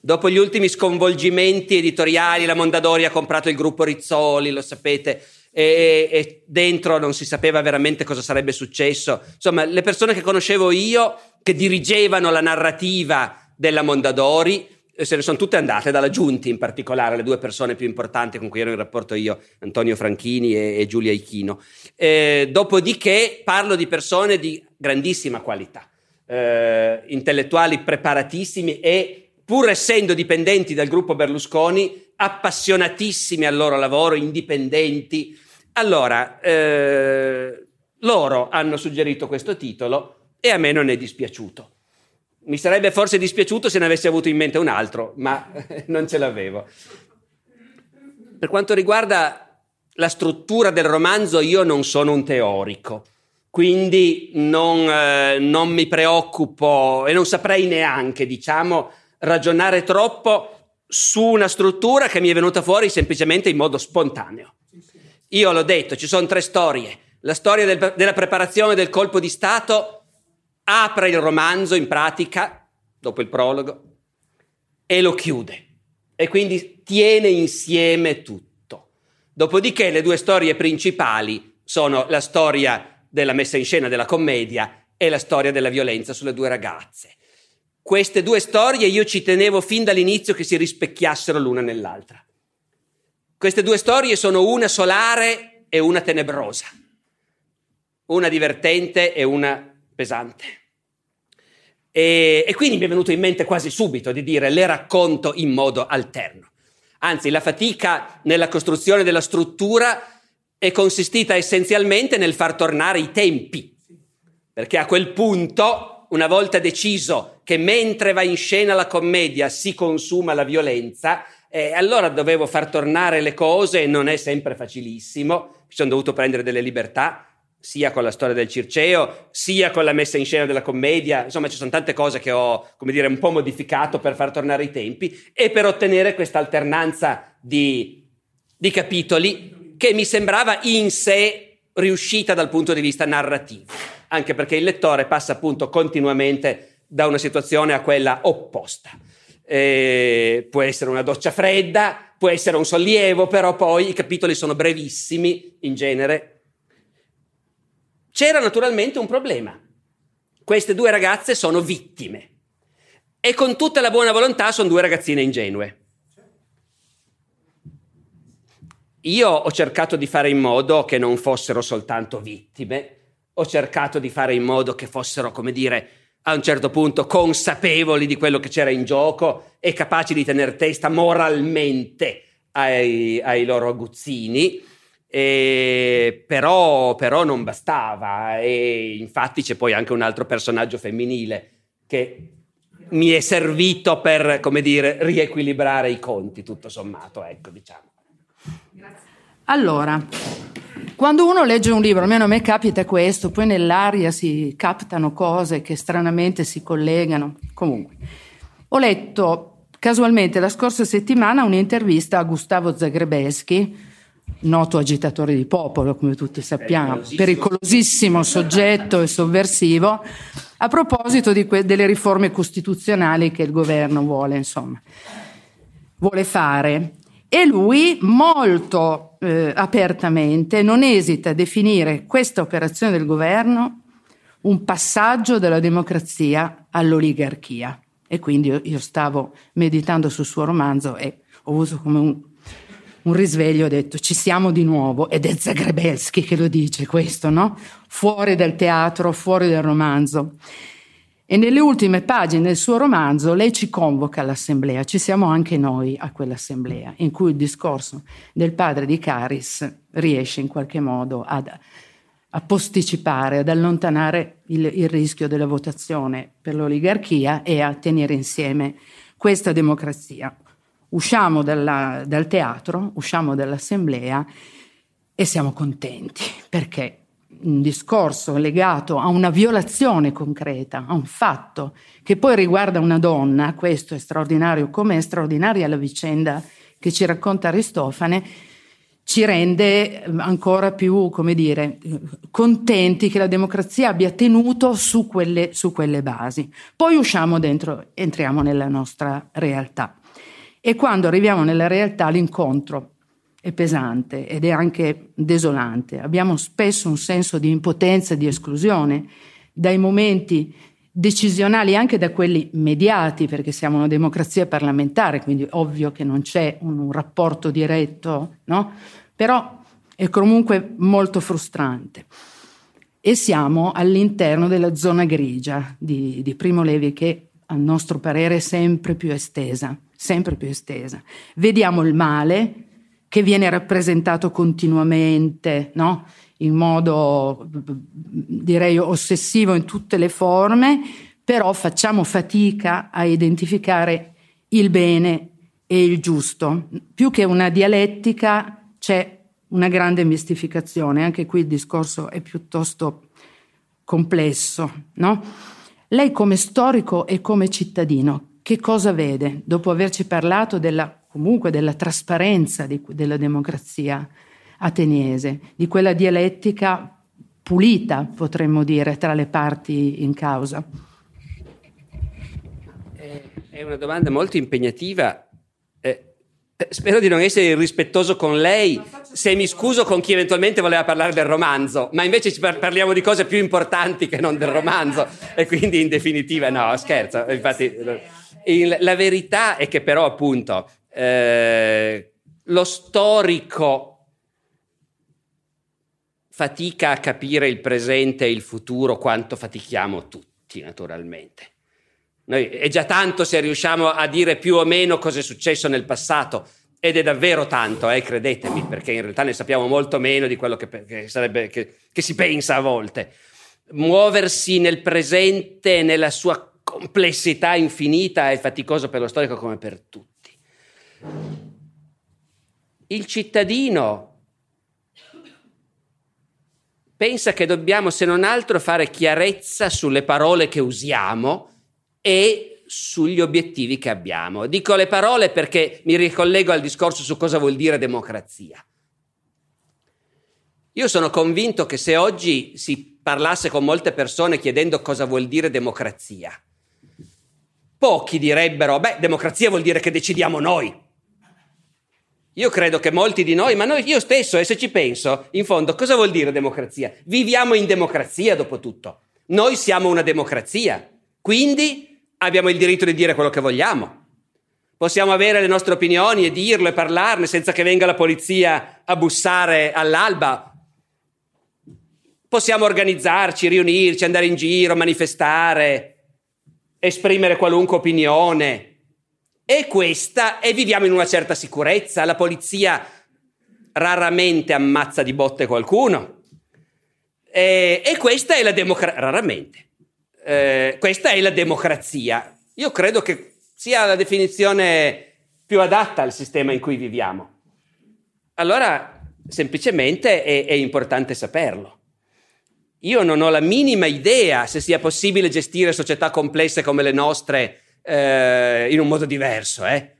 Dopo gli ultimi sconvolgimenti editoriali, la Mondadori ha comprato il gruppo Rizzoli, lo sapete, e, e, dentro non si sapeva veramente cosa sarebbe successo. Insomma, le persone che conoscevo io, che dirigevano la narrativa della Mondadori, se ne sono tutte andate, dalla Giunti in particolare, le due persone più importanti con cui ero in rapporto io, Antonio Franchini e, e Giulia Ichino. Eh, dopodiché parlo di persone di grandissima qualità, eh, intellettuali preparatissimi e pur essendo dipendenti dal gruppo Berlusconi, appassionatissimi al loro lavoro, indipendenti. Allora, eh, loro hanno suggerito questo titolo e a me non è dispiaciuto. Mi sarebbe forse dispiaciuto se ne avessi avuto in mente un altro, ma non ce l'avevo. Per quanto riguarda la struttura del romanzo, io non sono un teorico, quindi non, eh, non mi preoccupo e non saprei neanche, diciamo, ragionare troppo su una struttura che mi è venuta fuori semplicemente in modo spontaneo. Io l'ho detto, ci sono tre storie. La storia del, della preparazione del colpo di Stato apre il romanzo in pratica, dopo il prologo, e lo chiude. E quindi tiene insieme tutto. Dopodiché le due storie principali sono la storia della messa in scena della commedia e la storia della violenza sulle due ragazze. Queste due storie io ci tenevo fin dall'inizio che si rispecchiassero l'una nell'altra. Queste due storie sono una solare e una tenebrosa, una divertente e una pesante. E, e, quindi mi è venuto in mente quasi subito di dire le racconto in modo alterno. Anzi, la fatica nella costruzione della struttura è consistita essenzialmente nel far tornare i tempi, perché a quel punto, una volta deciso che mentre va in scena la commedia si consuma la violenza, eh, allora dovevo far tornare le cose e non è sempre facilissimo, mi sono dovuto prendere delle libertà, sia con la storia del Circeo, sia con la messa in scena della commedia. Insomma, ci sono tante cose che ho, come dire, un po' modificato per far tornare i tempi e per ottenere questa alternanza di, di capitoli che mi sembrava in sé riuscita dal punto di vista narrativo, anche perché il lettore passa appunto continuamente da una situazione a quella opposta. Eh, può essere una doccia fredda, può essere un sollievo, però poi i capitoli sono brevissimi in genere c'era naturalmente un problema. Queste due ragazze sono vittime e con tutta la buona volontà sono due ragazzine ingenue. Io ho cercato di fare in modo che non fossero soltanto vittime, ho cercato di fare in modo che fossero, come dire, a un certo punto consapevoli di quello che c'era in gioco e capaci di tenere testa moralmente ai, ai loro aguzzini. E però, però, non bastava e infatti c'è poi anche un altro personaggio femminile che mi è servito per, come dire, riequilibrare i conti, tutto sommato, ecco, diciamo. Allora, quando uno legge un libro, almeno a me capita questo, poi nell'aria si captano cose che stranamente si collegano. Comunque, ho letto casualmente la scorsa settimana un'intervista a Gustavo Zagrebeschi, noto agitatore di popolo, come tutti sappiamo, pericolosissimo soggetto e sovversivo, a proposito que- delle riforme costituzionali che il governo vuole, insomma, vuole fare. E lui molto eh, apertamente non esita a definire questa operazione del governo un passaggio dalla democrazia all'oligarchia. E quindi io, io stavo meditando sul suo romanzo e ho avuto come un un risveglio, ho detto ci siamo di nuovo ed è Zagrebelski che lo dice questo, no? Fuori dal teatro, fuori dal romanzo. E nelle ultime pagine del suo romanzo lei ci convoca all'assemblea, ci siamo anche noi a quell'assemblea, in cui il discorso del padre di Caris riesce in qualche modo ad, a posticipare, ad allontanare il, il rischio della votazione per l'oligarchia e a tenere insieme questa democrazia usciamo dalla, dal teatro, usciamo dall'assemblea e siamo contenti perché un discorso legato a una violazione concreta, a un fatto che poi riguarda una donna, questo è straordinario, come è straordinaria la vicenda che ci racconta Aristofane, ci rende ancora più, come dire, contenti che la democrazia abbia tenuto su quelle, su quelle basi. Poi usciamo dentro, entriamo nella nostra realtà. E quando arriviamo nella realtà l'incontro è pesante ed è anche desolante. Abbiamo spesso un senso di impotenza di esclusione dai momenti decisionali anche da quelli mediati, perché siamo una democrazia parlamentare, quindi ovvio che non c'è un, un rapporto diretto, no? Però è comunque molto frustrante. E siamo all'interno della zona grigia di, di Primo Levi che a nostro parere è sempre più estesa, sempre più estesa. Vediamo il male che viene rappresentato continuamente, no? in modo direi ossessivo in tutte le forme, però facciamo fatica a identificare il bene e il giusto. Più che una dialettica c'è una grande mistificazione, anche qui il discorso è piuttosto complesso. No? Lei come storico e come cittadino, che cosa vede dopo averci parlato della, comunque della trasparenza di, della democrazia ateniese, di quella dialettica pulita, potremmo dire, tra le parti in causa? È una domanda molto impegnativa Spero di non essere irrispettoso con lei, se mi scuso con chi eventualmente voleva parlare del romanzo, ma invece parliamo di cose più importanti che non del romanzo e quindi in definitiva no, scherzo. Infatti, la verità è che però appunto eh, lo storico fatica a capire il presente e il futuro quanto fatichiamo tutti naturalmente. Noi è già tanto se riusciamo a dire più o meno cosa è successo nel passato, ed è davvero tanto, eh, credetemi, perché in realtà ne sappiamo molto meno di quello che, che, sarebbe, che, che si pensa a volte. Muoversi nel presente, nella sua complessità infinita, è faticoso per lo storico come per tutti. Il cittadino pensa che dobbiamo, se non altro, fare chiarezza sulle parole che usiamo e sugli obiettivi che abbiamo. Dico le parole perché mi ricollego al discorso su cosa vuol dire democrazia. Io sono convinto che se oggi si parlasse con molte persone chiedendo cosa vuol dire democrazia, pochi direbbero, beh, democrazia vuol dire che decidiamo noi. Io credo che molti di noi, ma noi, io stesso, e se ci penso, in fondo, cosa vuol dire democrazia? Viviamo in democrazia, dopo tutto. Noi siamo una democrazia. Quindi abbiamo il diritto di dire quello che vogliamo. Possiamo avere le nostre opinioni e dirlo e parlarne senza che venga la polizia a bussare all'alba. Possiamo organizzarci, riunirci, andare in giro, manifestare, esprimere qualunque opinione. E questa, e viviamo in una certa sicurezza. La polizia raramente ammazza di botte qualcuno. E, e questa è la democrazia. Raramente eh, questa è la democrazia. Io credo che sia la definizione più adatta al sistema in cui viviamo. Allora, semplicemente è, è importante saperlo. Io non ho la minima idea se sia possibile gestire società complesse come le nostre eh, in un modo diverso. Eh?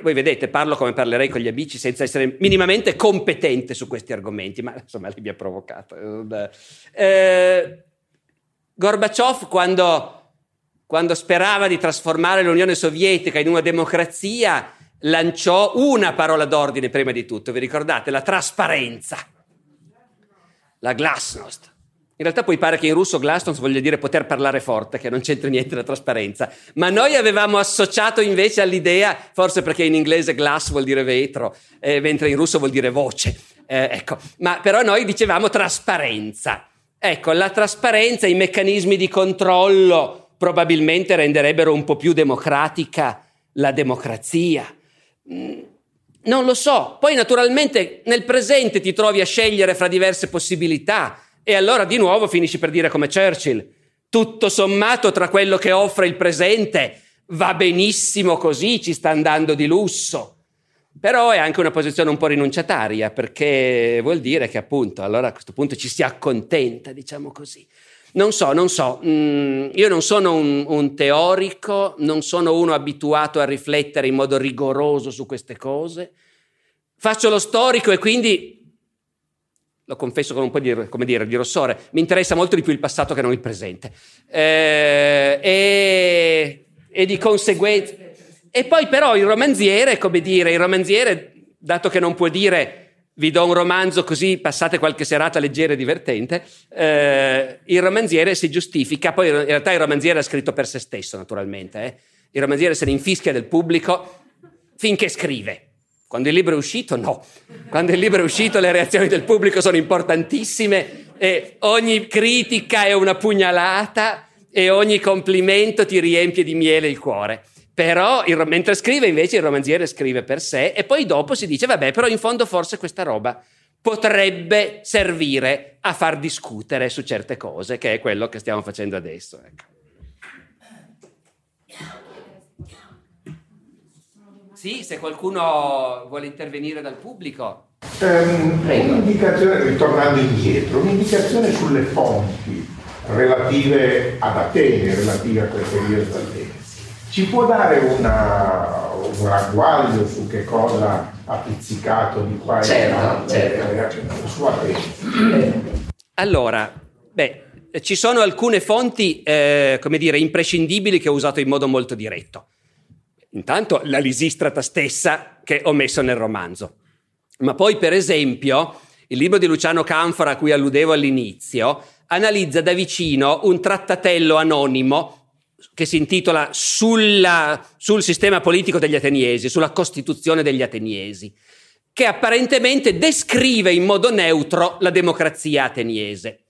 Voi vedete, parlo come parlerei con gli amici senza essere minimamente competente su questi argomenti, ma insomma lei mi ha provocato. Eh, Gorbaciov quando, quando sperava di trasformare l'Unione Sovietica in una democrazia lanciò una parola d'ordine prima di tutto, vi ricordate? La trasparenza, la glasnost. In realtà poi pare che in russo glasnost voglia dire poter parlare forte, che non c'entra niente la trasparenza. Ma noi avevamo associato invece all'idea, forse perché in inglese glass vuol dire vetro, eh, mentre in russo vuol dire voce. Eh, ecco, ma però noi dicevamo trasparenza. Ecco, la trasparenza, i meccanismi di controllo probabilmente renderebbero un po' più democratica la democrazia. Mm, non lo so. Poi naturalmente nel presente ti trovi a scegliere fra diverse possibilità e allora di nuovo finisci per dire come Churchill. Tutto sommato tra quello che offre il presente va benissimo così, ci sta andando di lusso. Però è anche una posizione un po' rinunciataria, perché vuol dire che appunto allora a questo punto ci si accontenta, diciamo così. Non so, non so, mm, io non sono un, un, teorico, non sono uno abituato a riflettere in modo rigoroso su queste cose. Faccio lo storico e quindi, lo confesso con un po' di, dire, di rossore, mi interessa molto di più il passato che non il presente. Eh, e, e di conseguenza... E poi però il romanziere, come dire, il romanziere, dato che non può dire vi do un romanzo così passate qualche serata leggera e divertente, eh, il romanziere si giustifica, poi in realtà il romanziere ha scritto per se stesso naturalmente, eh. il romanziere se ne infischia del pubblico finché scrive. Quando il libro è uscito, no. Quando il libro è uscito le reazioni del pubblico sono importantissime e ogni critica è una pugnalata e ogni complimento ti riempie di miele il cuore. Però il, mentre scrive invece il romanziere scrive per sé e poi dopo si dice vabbè però in fondo forse questa roba potrebbe servire a far discutere su certe cose che è quello che stiamo facendo adesso. Ecco. Sì, se qualcuno vuole intervenire dal pubblico. Um, un'indicazione, ritornando indietro, un'indicazione sulle fonti relative ad Atene, relative a quel periodo d'Atene. Ci può dare una, un ragguaglio su che cosa ha pizzicato di qua e certo, certo. su Atene? Allora, beh, ci sono alcune fonti, eh, come dire, imprescindibili che ho usato in modo molto diretto. Intanto la Lisistrata stessa che ho messo nel romanzo. Ma poi, per esempio, il libro di Luciano Canfora a cui alludevo all'inizio analizza da vicino un trattatello anonimo che si intitola sulla, sul sistema politico degli ateniesi, sulla costituzione degli ateniesi, che apparentemente descrive in modo neutro la democrazia ateniese.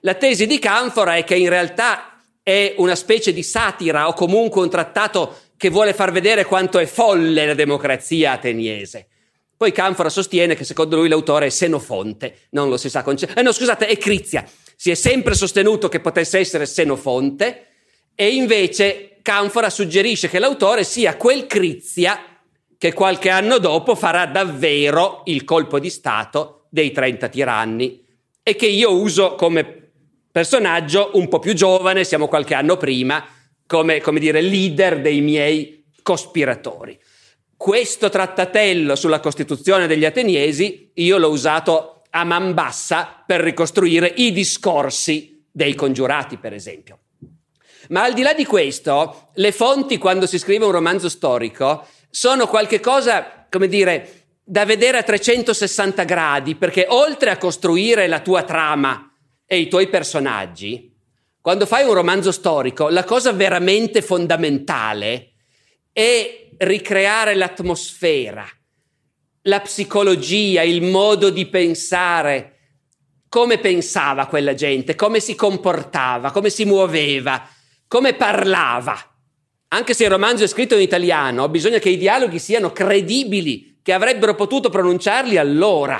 La tesi di Canfora è che in realtà è una specie di satira o comunque un trattato che vuole far vedere quanto è folle la democrazia ateniese. Poi Canfora sostiene che secondo lui l'autore è Senofonte, non lo si sa con... Eh no, scusate, è Crizia. Si è sempre sostenuto che potesse essere Senofonte e invece Canfora suggerisce che l'autore sia quel Crizia che qualche anno dopo farà davvero il colpo di Stato dei 30 tiranni e che io uso come personaggio un po' più giovane, siamo qualche anno prima, come, come dire, leader dei miei cospiratori. Questo trattatello sulla Costituzione degli Ateniesi io l'ho usato a man bassa per ricostruire i discorsi dei congiurati, per esempio. Ma al di là di questo, le fonti quando si scrive un romanzo storico sono qualcosa, come dire, da vedere a 360 gradi, perché oltre a costruire la tua trama e i tuoi personaggi, quando fai un romanzo storico, la cosa veramente fondamentale è ricreare l'atmosfera, la psicologia, il modo di pensare, come pensava quella gente, come si comportava, come si muoveva, come parlava. Anche se il romanzo è scritto in italiano, bisogna che i dialoghi siano credibili, che avrebbero potuto pronunciarli allora.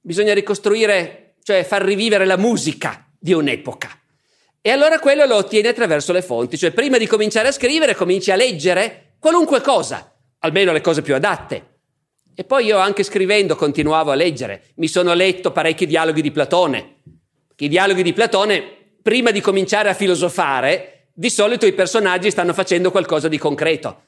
Bisogna ricostruire, cioè far rivivere la musica di un'epoca. E allora quello lo ottieni attraverso le fonti, cioè prima di cominciare a scrivere cominci a leggere qualunque cosa, almeno le cose più adatte. E poi io anche scrivendo continuavo a leggere, mi sono letto parecchi dialoghi di Platone. I dialoghi di Platone, prima di cominciare a filosofare, di solito i personaggi stanno facendo qualcosa di concreto.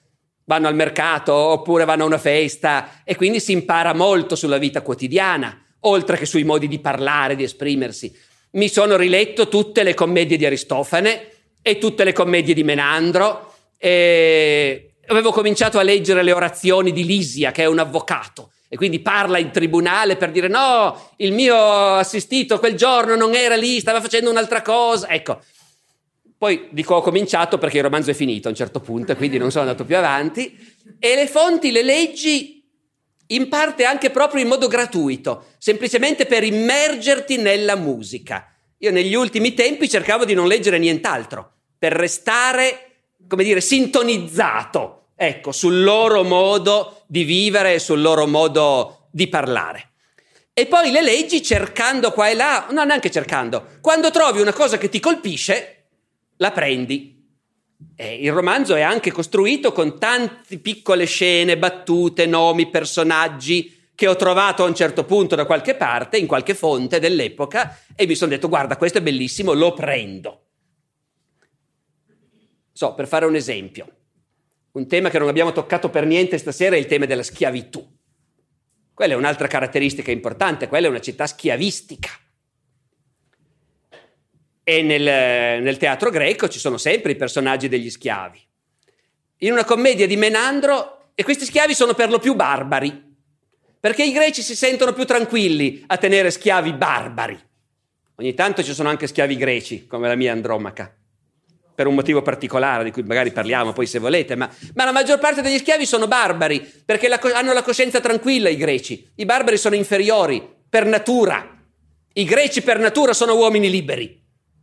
Vanno al mercato oppure vanno a una festa e quindi si impara molto sulla vita quotidiana, oltre che sui modi di parlare, di esprimersi. Mi sono riletto tutte le commedie di Aristofane e tutte le commedie di Menandro e avevo cominciato a leggere le orazioni di Lisia, che è un avvocato, e quindi parla in tribunale per dire no, il mio assistito quel giorno non era lì, stava facendo un'altra cosa. Ecco, poi dico ho cominciato perché il romanzo è finito a un certo punto, quindi non sono andato più avanti, e le fonti le leggi in parte anche proprio in modo gratuito, semplicemente per immergerti nella musica. Io negli ultimi tempi cercavo di non leggere nient'altro, per restare, come dire, sintonizzato ecco, sul loro modo di vivere sul loro modo di parlare. E poi le leggi cercando qua e là, no, neanche cercando, quando trovi una cosa che ti colpisce, la prendi. E il romanzo è anche costruito con tante piccole scene, battute, nomi, personaggi che ho trovato a un certo punto da qualche parte, in qualche fonte dell'epoca, e mi sono detto, guarda, questo è bellissimo, lo prendo. So, per fare un esempio, un tema che non abbiamo toccato per niente stasera è il tema della schiavitù. Quella è un'altra caratteristica importante, quella è una città schiavistica. E nel, nel teatro greco ci sono sempre i personaggi degli schiavi. In una commedia di Menandro, e questi schiavi sono per lo più barbari, Perché i greci si sentono più tranquilli a tenere schiavi barbari. Ogni tanto ci sono anche schiavi greci, come la mia Andromaca, per un motivo particolare di cui magari parliamo poi se volete, ma, ma la maggior parte degli schiavi sono barbari, perché la, hanno la coscienza tranquilla i greci. I barbari sono inferiori, per natura. I greci per natura sono uomini liberi.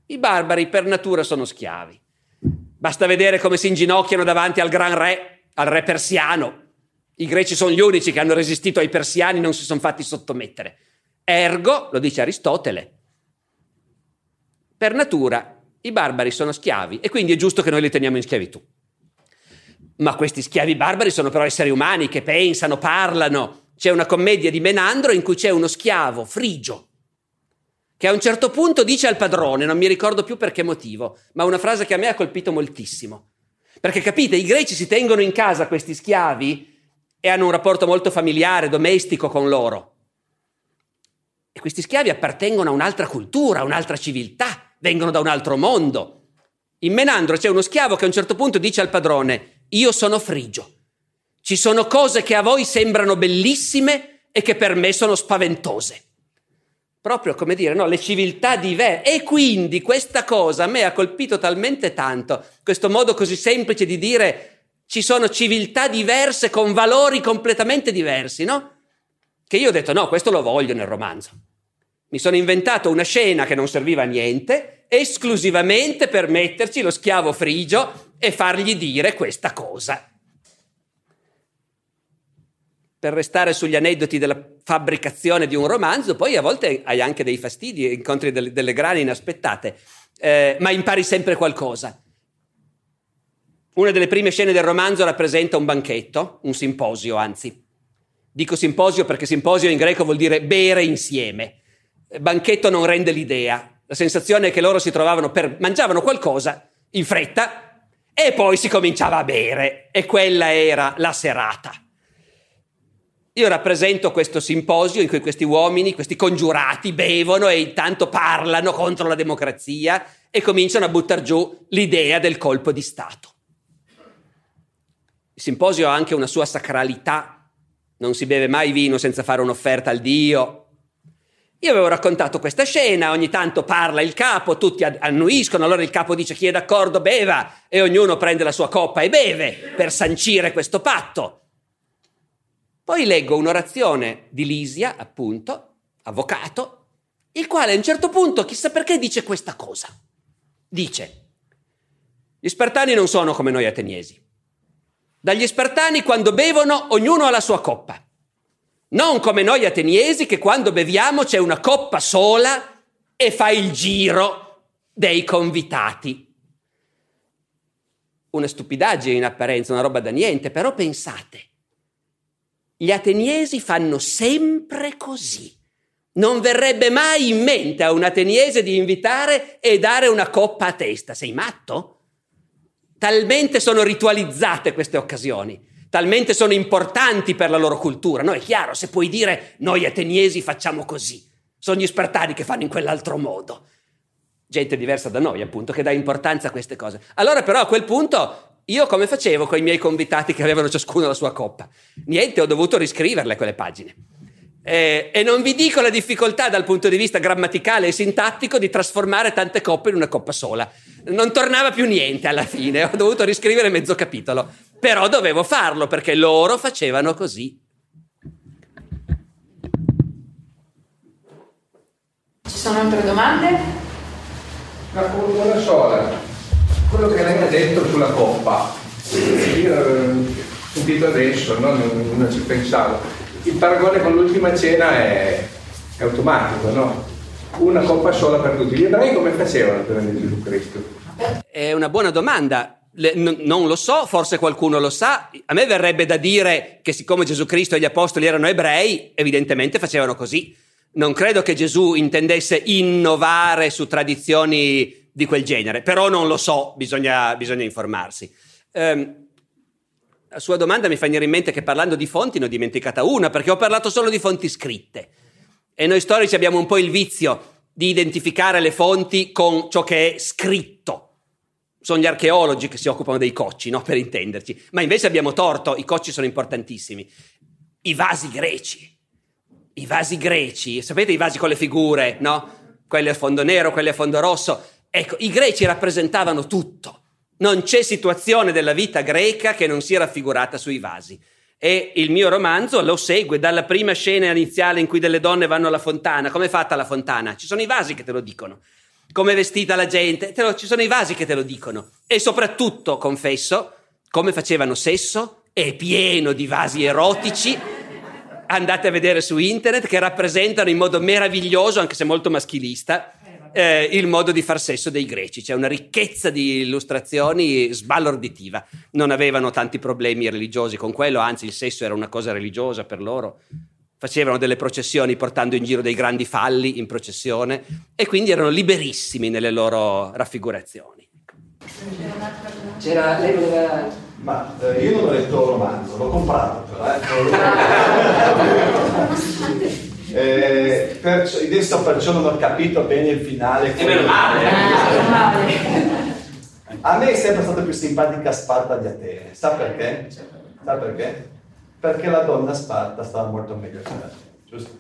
I barbari per natura sono schiavi. Basta vedere come si inginocchiano davanti al gran re, al re persiano. I greci sono gli unici che hanno resistito ai persiani non si sono fatti sottomettere. Ergo, lo dice Aristotele, per natura i barbari sono schiavi e quindi è giusto che noi li teniamo in schiavitù. Ma questi schiavi barbari sono però esseri umani che pensano, parlano. C'è una commedia di Menandro in cui c'è uno schiavo frigio che a un certo punto dice al padrone, non mi ricordo più per che motivo, ma una frase che a me ha colpito moltissimo. Perché capite, i greci si tengono in casa questi schiavi e hanno un rapporto molto familiare, domestico con loro. E questi schiavi appartengono a un'altra cultura, a un'altra civiltà, vengono da un altro mondo. In Menandro c'è uno schiavo che a un certo punto dice al padrone, io sono frigio. Ci sono cose che a voi sembrano bellissime e che per me sono spaventose proprio come dire, no, le civiltà diverse. E quindi questa cosa a me ha colpito talmente tanto, questo modo così semplice di dire ci sono civiltà diverse con valori completamente diversi, no? Che io ho detto no, questo lo voglio nel romanzo. Mi sono inventato una scena che non serviva a niente, esclusivamente per metterci lo schiavo frigio e fargli dire questa cosa per restare sugli aneddoti della fabbricazione di un romanzo, poi a volte hai anche dei fastidi, incontri delle, delle grane inaspettate, eh, ma impari sempre qualcosa. Una delle prime scene del romanzo rappresenta un banchetto, un simposio anzi. Dico simposio perché simposio in greco vuol dire bere insieme. Banchetto non rende l'idea. La sensazione è che loro si trovavano per mangiavano qualcosa in fretta e poi si cominciava a bere e quella era la serata. Io rappresento questo simposio in cui questi uomini, questi congiurati, bevono e intanto parlano contro la democrazia e cominciano a buttare giù l'idea del colpo di Stato. Il simposio ha anche una sua sacralità, non si beve mai vino senza fare un'offerta al Dio. Io avevo raccontato questa scena, ogni tanto parla il capo, tutti annuiscono, allora il capo dice chi è d'accordo beva e ognuno prende la sua coppa e beve per sancire questo patto. Poi leggo un'orazione di Lisia, appunto, avvocato, il quale a un certo punto, chissà perché, dice questa cosa. Dice, gli spartani non sono come noi ateniesi. Dagli spartani quando bevono ognuno ha la sua coppa. Non come noi ateniesi che quando beviamo c'è una coppa sola e fa il giro dei convitati. Una stupidaggine in apparenza, una roba da niente, però pensate, gli ateniesi fanno sempre così. Non verrebbe mai in mente a un ateniese di invitare e dare una coppa a testa. Sei matto? Talmente sono ritualizzate queste occasioni, talmente sono importanti per la loro cultura. No, è chiaro, se puoi dire noi ateniesi facciamo così, sono gli spartani che fanno in quell'altro modo. Gente diversa da noi, appunto, che dà importanza a queste cose. Allora, però, a quel punto io come facevo con i miei convitati che avevano ciascuno la sua coppa? Niente, ho dovuto riscriverle quelle pagine. Eh, e non vi dico la difficoltà dal punto di vista grammaticale e sintattico di trasformare tante coppe in una coppa sola. Non tornava più niente alla fine, ho dovuto riscrivere mezzo capitolo. Però dovevo farlo perché loro facevano così. Ci sono altre domande? No, una sola quello che lei ha detto sulla coppa, io l'ho sentito adesso, no? non, non, ci pensavo. Il paragone con l'ultima cena è, è automatico, no? Una coppa sola per tutti. Gli ebrei come facevano per prendere Gesù Cristo? È una buona domanda. Le, n- non lo so, forse qualcuno lo sa. A me verrebbe da dire che siccome Gesù Cristo e gli apostoli erano ebrei, evidentemente facevano così. Non credo che Gesù intendesse innovare su tradizioni di quel genere, però non lo so, bisogna, bisogna informarsi. Um, la sua domanda mi fa venire in mente che parlando di fonti ne ho dimenticata una, perché ho parlato solo di fonti scritte. E noi storici abbiamo un po' il vizio di identificare le fonti con ciò che è scritto. Sono gli archeologi che si occupano dei cocci, no? per intenderci. Ma invece abbiamo torto, i cocci sono importantissimi. I vasi greci. i vasi greci, sapete i vasi con le figure, no? Quelli a fondo nero, quelli a fondo rosso. Ecco, i greci rappresentavano tutto. Non c'è situazione della vita greca che non sia raffigurata sui vasi. E il mio romanzo lo segue dalla prima scena iniziale in cui delle donne vanno alla fontana. Come è fatta la fontana? Ci sono i vasi che te lo dicono. Come è vestita la gente? Lo, ci sono i vasi che te lo dicono. E soprattutto, confesso, come facevano sesso? È pieno di vasi erotici andate a vedere su internet che rappresentano in modo meraviglioso, anche se molto maschilista, eh, il modo di far sesso dei greci. C'è una ricchezza di illustrazioni sbalorditiva. Non avevano tanti problemi religiosi con quello, anzi il sesso era una cosa religiosa per loro. Facevano delle processioni portando in giro dei grandi falli in processione e quindi erano liberissimi nelle loro raffigurazioni. C'era, lei voleva ma eh, io non ho letto il romanzo, l'ho comprato però. Eh. eh, perciò, adesso perciò non ho capito bene il finale. E meno male. A me è sempre stata più simpatica Sparta di Atene. Sa perché? Sa perché? Perché la donna Sparta stava molto meglio che Atene, giusto?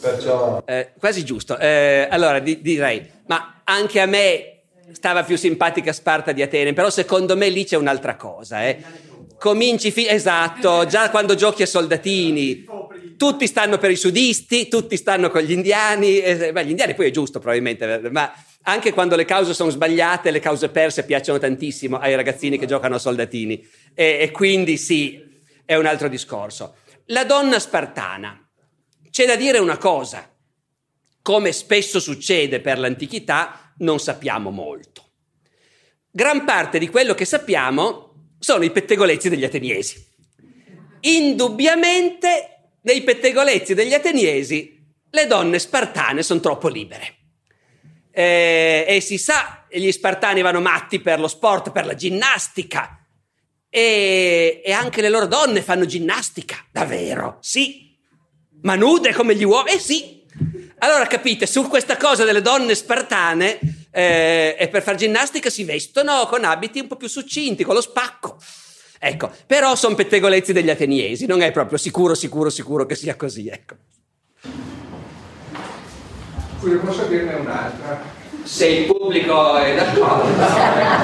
Perciò... Eh, quasi giusto. Eh, allora di, direi, ma anche a me stava più simpatica Sparta di Atene, però secondo me lì c'è un'altra cosa. Eh. Cominci, fi- esatto, già quando giochi a soldatini, tutti stanno per i sudisti, tutti stanno con gli indiani, beh, gli indiani poi è giusto probabilmente, ma anche quando le cause sono sbagliate, le cause perse piacciono tantissimo ai ragazzini che giocano a soldatini e, e quindi sì, è un altro discorso. La donna spartana, c'è da dire una cosa, come spesso succede per l'antichità, non sappiamo molto. Gran parte di quello che sappiamo sono i pettegolezzi degli ateniesi. Indubbiamente, nei pettegolezzi degli ateniesi, le donne spartane sono troppo libere. Eh, e si sa, gli spartani vanno matti per lo sport, per la ginnastica. E, e anche le loro donne fanno ginnastica, davvero, sì. Ma nude come gli uomini, eh sì, allora capite, su questa cosa delle donne spartane eh, e per fare ginnastica si vestono con abiti un po' più succinti, con lo spacco. Ecco, però sono pettegolezzi degli ateniesi, non è proprio sicuro, sicuro, sicuro che sia così, ecco. Scusa, posso dirne un'altra? Se il pubblico è d'accordo.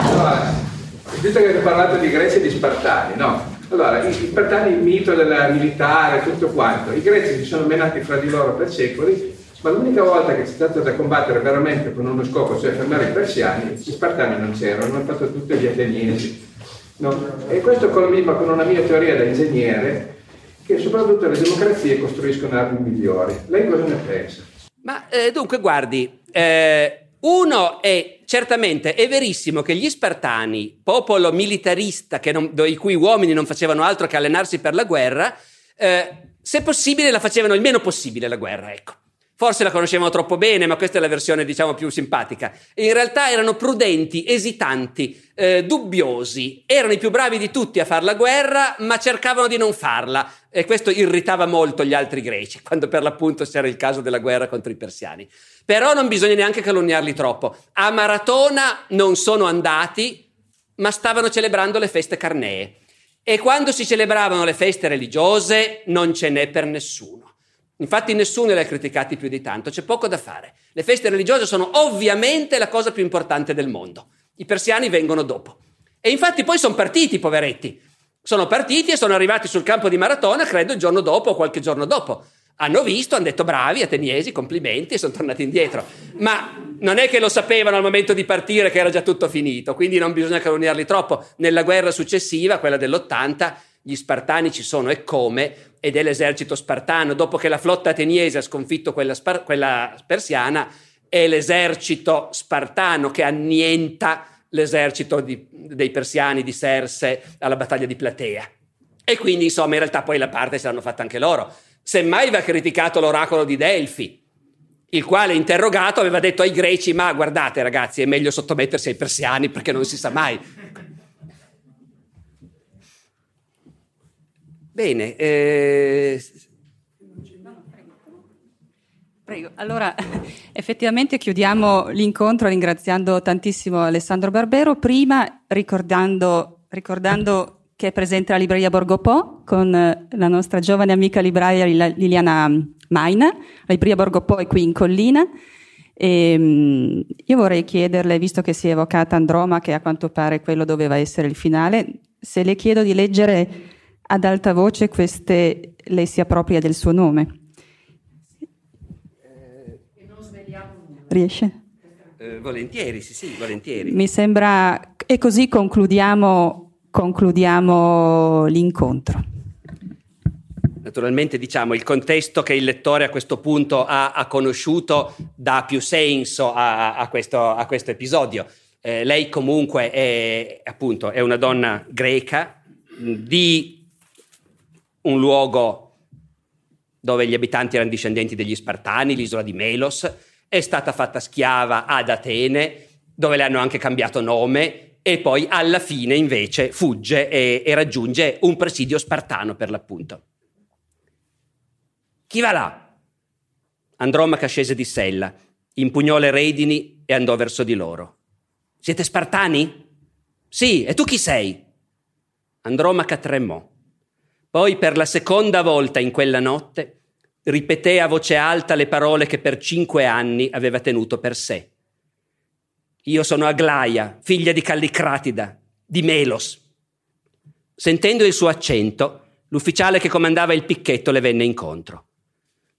allora, visto che avete parlato di Grecia e di Spartani, no? Allora, gli Spartani, il mito del militare, tutto quanto, i greci si sono menati fra di loro per secoli ma l'unica volta che c'è stato da combattere veramente con uno scopo, cioè fermare i persiani, gli spartani non c'erano, hanno fatto tutti gli ateniesi. No? E questo colmiva con una mia teoria da ingegnere, che soprattutto le democrazie costruiscono armi migliori. Lei cosa ne pensa? Ma eh, dunque, guardi, eh, uno è certamente è verissimo che gli Spartani, popolo militarista non, i cui uomini non facevano altro che allenarsi per la guerra, eh, se possibile la facevano il meno possibile la guerra, ecco. Forse la conoscevano troppo bene, ma questa è la versione, diciamo, più simpatica. In realtà erano prudenti, esitanti, eh, dubbiosi. Erano i più bravi di tutti a fare la guerra, ma cercavano di non farla. E questo irritava molto gli altri greci, quando per l'appunto c'era il caso della guerra contro i persiani. Però non bisogna neanche calunniarli troppo. A Maratona non sono andati, ma stavano celebrando le feste carnee. E quando si celebravano le feste religiose non ce n'è per nessuno. Infatti nessuno li ha criticati più di tanto, c'è poco da fare. Le feste religiose sono ovviamente la cosa più importante del mondo. I persiani vengono dopo. E infatti poi sono partiti, poveretti. Sono partiti e sono arrivati sul campo di maratona, credo, il giorno dopo o qualche giorno dopo. Hanno visto, hanno detto bravi, ateniesi, complimenti e sono tornati indietro. Ma non è che lo sapevano al momento di partire che era già tutto finito, quindi non bisogna calunniarli troppo. Nella guerra successiva, quella dell'80, gli spartani ci sono e come, ed è l'esercito spartano. Dopo che la flotta ateniese ha sconfitto quella, spar- quella persiana, è l'esercito spartano che annienta l'esercito di, dei persiani di Serse alla battaglia di Platea. E quindi, insomma, in realtà poi la parte se l'hanno fatta anche loro. Semmai va criticato l'oracolo di Delfi, il quale interrogato aveva detto ai greci, ma guardate ragazzi, è meglio sottomettersi ai persiani perché non si sa mai. Bene. Eh... Prego. Allora, effettivamente chiudiamo l'incontro ringraziando tantissimo Alessandro Barbero, prima ricordando, ricordando che è presente la libreria Borgo Po con la nostra giovane amica libraia Liliana Maina, la libreria Borgo Poi qui in collina. E, mh, io vorrei chiederle, visto che si è evocata Androma, che a quanto pare quello doveva essere il finale, se le chiedo di leggere ad alta voce queste, lei si appropria del suo nome. Riesce? Eh, volentieri, sì, sì, volentieri. Mi sembra... E così concludiamo, concludiamo l'incontro. Naturalmente diciamo il contesto che il lettore a questo punto ha, ha conosciuto dà più senso a, a, questo, a questo, episodio. Eh, lei comunque è, appunto, è una donna greca di un luogo dove gli abitanti erano discendenti degli Spartani, l'isola di Melos, è stata fatta schiava ad Atene, dove le hanno anche cambiato nome, e poi alla fine invece fugge e, e raggiunge un presidio spartano per l'appunto. Chi va là? Andromaca scese di sella, impugnò le redini e andò verso di loro. Siete spartani? Sì, e tu chi sei? Andromaca tremò. Poi per la seconda volta in quella notte ripeté a voce alta le parole che per cinque anni aveva tenuto per sé. Io sono Aglaia, figlia di Callicratida, di Melos. Sentendo il suo accento, l'ufficiale che comandava il picchetto le venne incontro.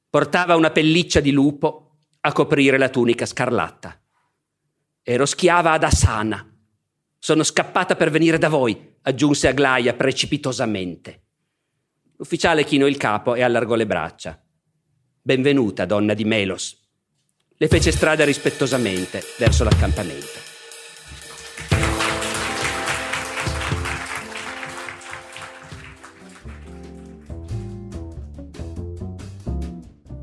Portava una pelliccia di lupo a coprire la tunica scarlatta. Ero schiava ad Asana. Sono scappata per venire da voi, aggiunse Aglaia precipitosamente. L'ufficiale chinò il capo e allargò le braccia. Benvenuta, donna di Melos. Le fece strada rispettosamente verso l'accampamento.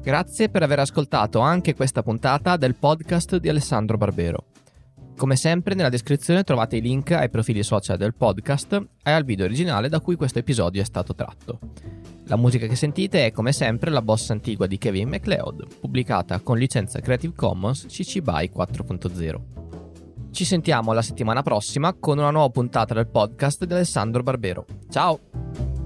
Grazie per aver ascoltato anche questa puntata del podcast di Alessandro Barbero. Come sempre nella descrizione trovate i link ai profili social del podcast e al video originale da cui questo episodio è stato tratto. La musica che sentite è come sempre la bossa antigua di Kevin MacLeod, pubblicata con licenza Creative Commons CC BY 4.0. Ci sentiamo la settimana prossima con una nuova puntata del podcast di Alessandro Barbero. Ciao!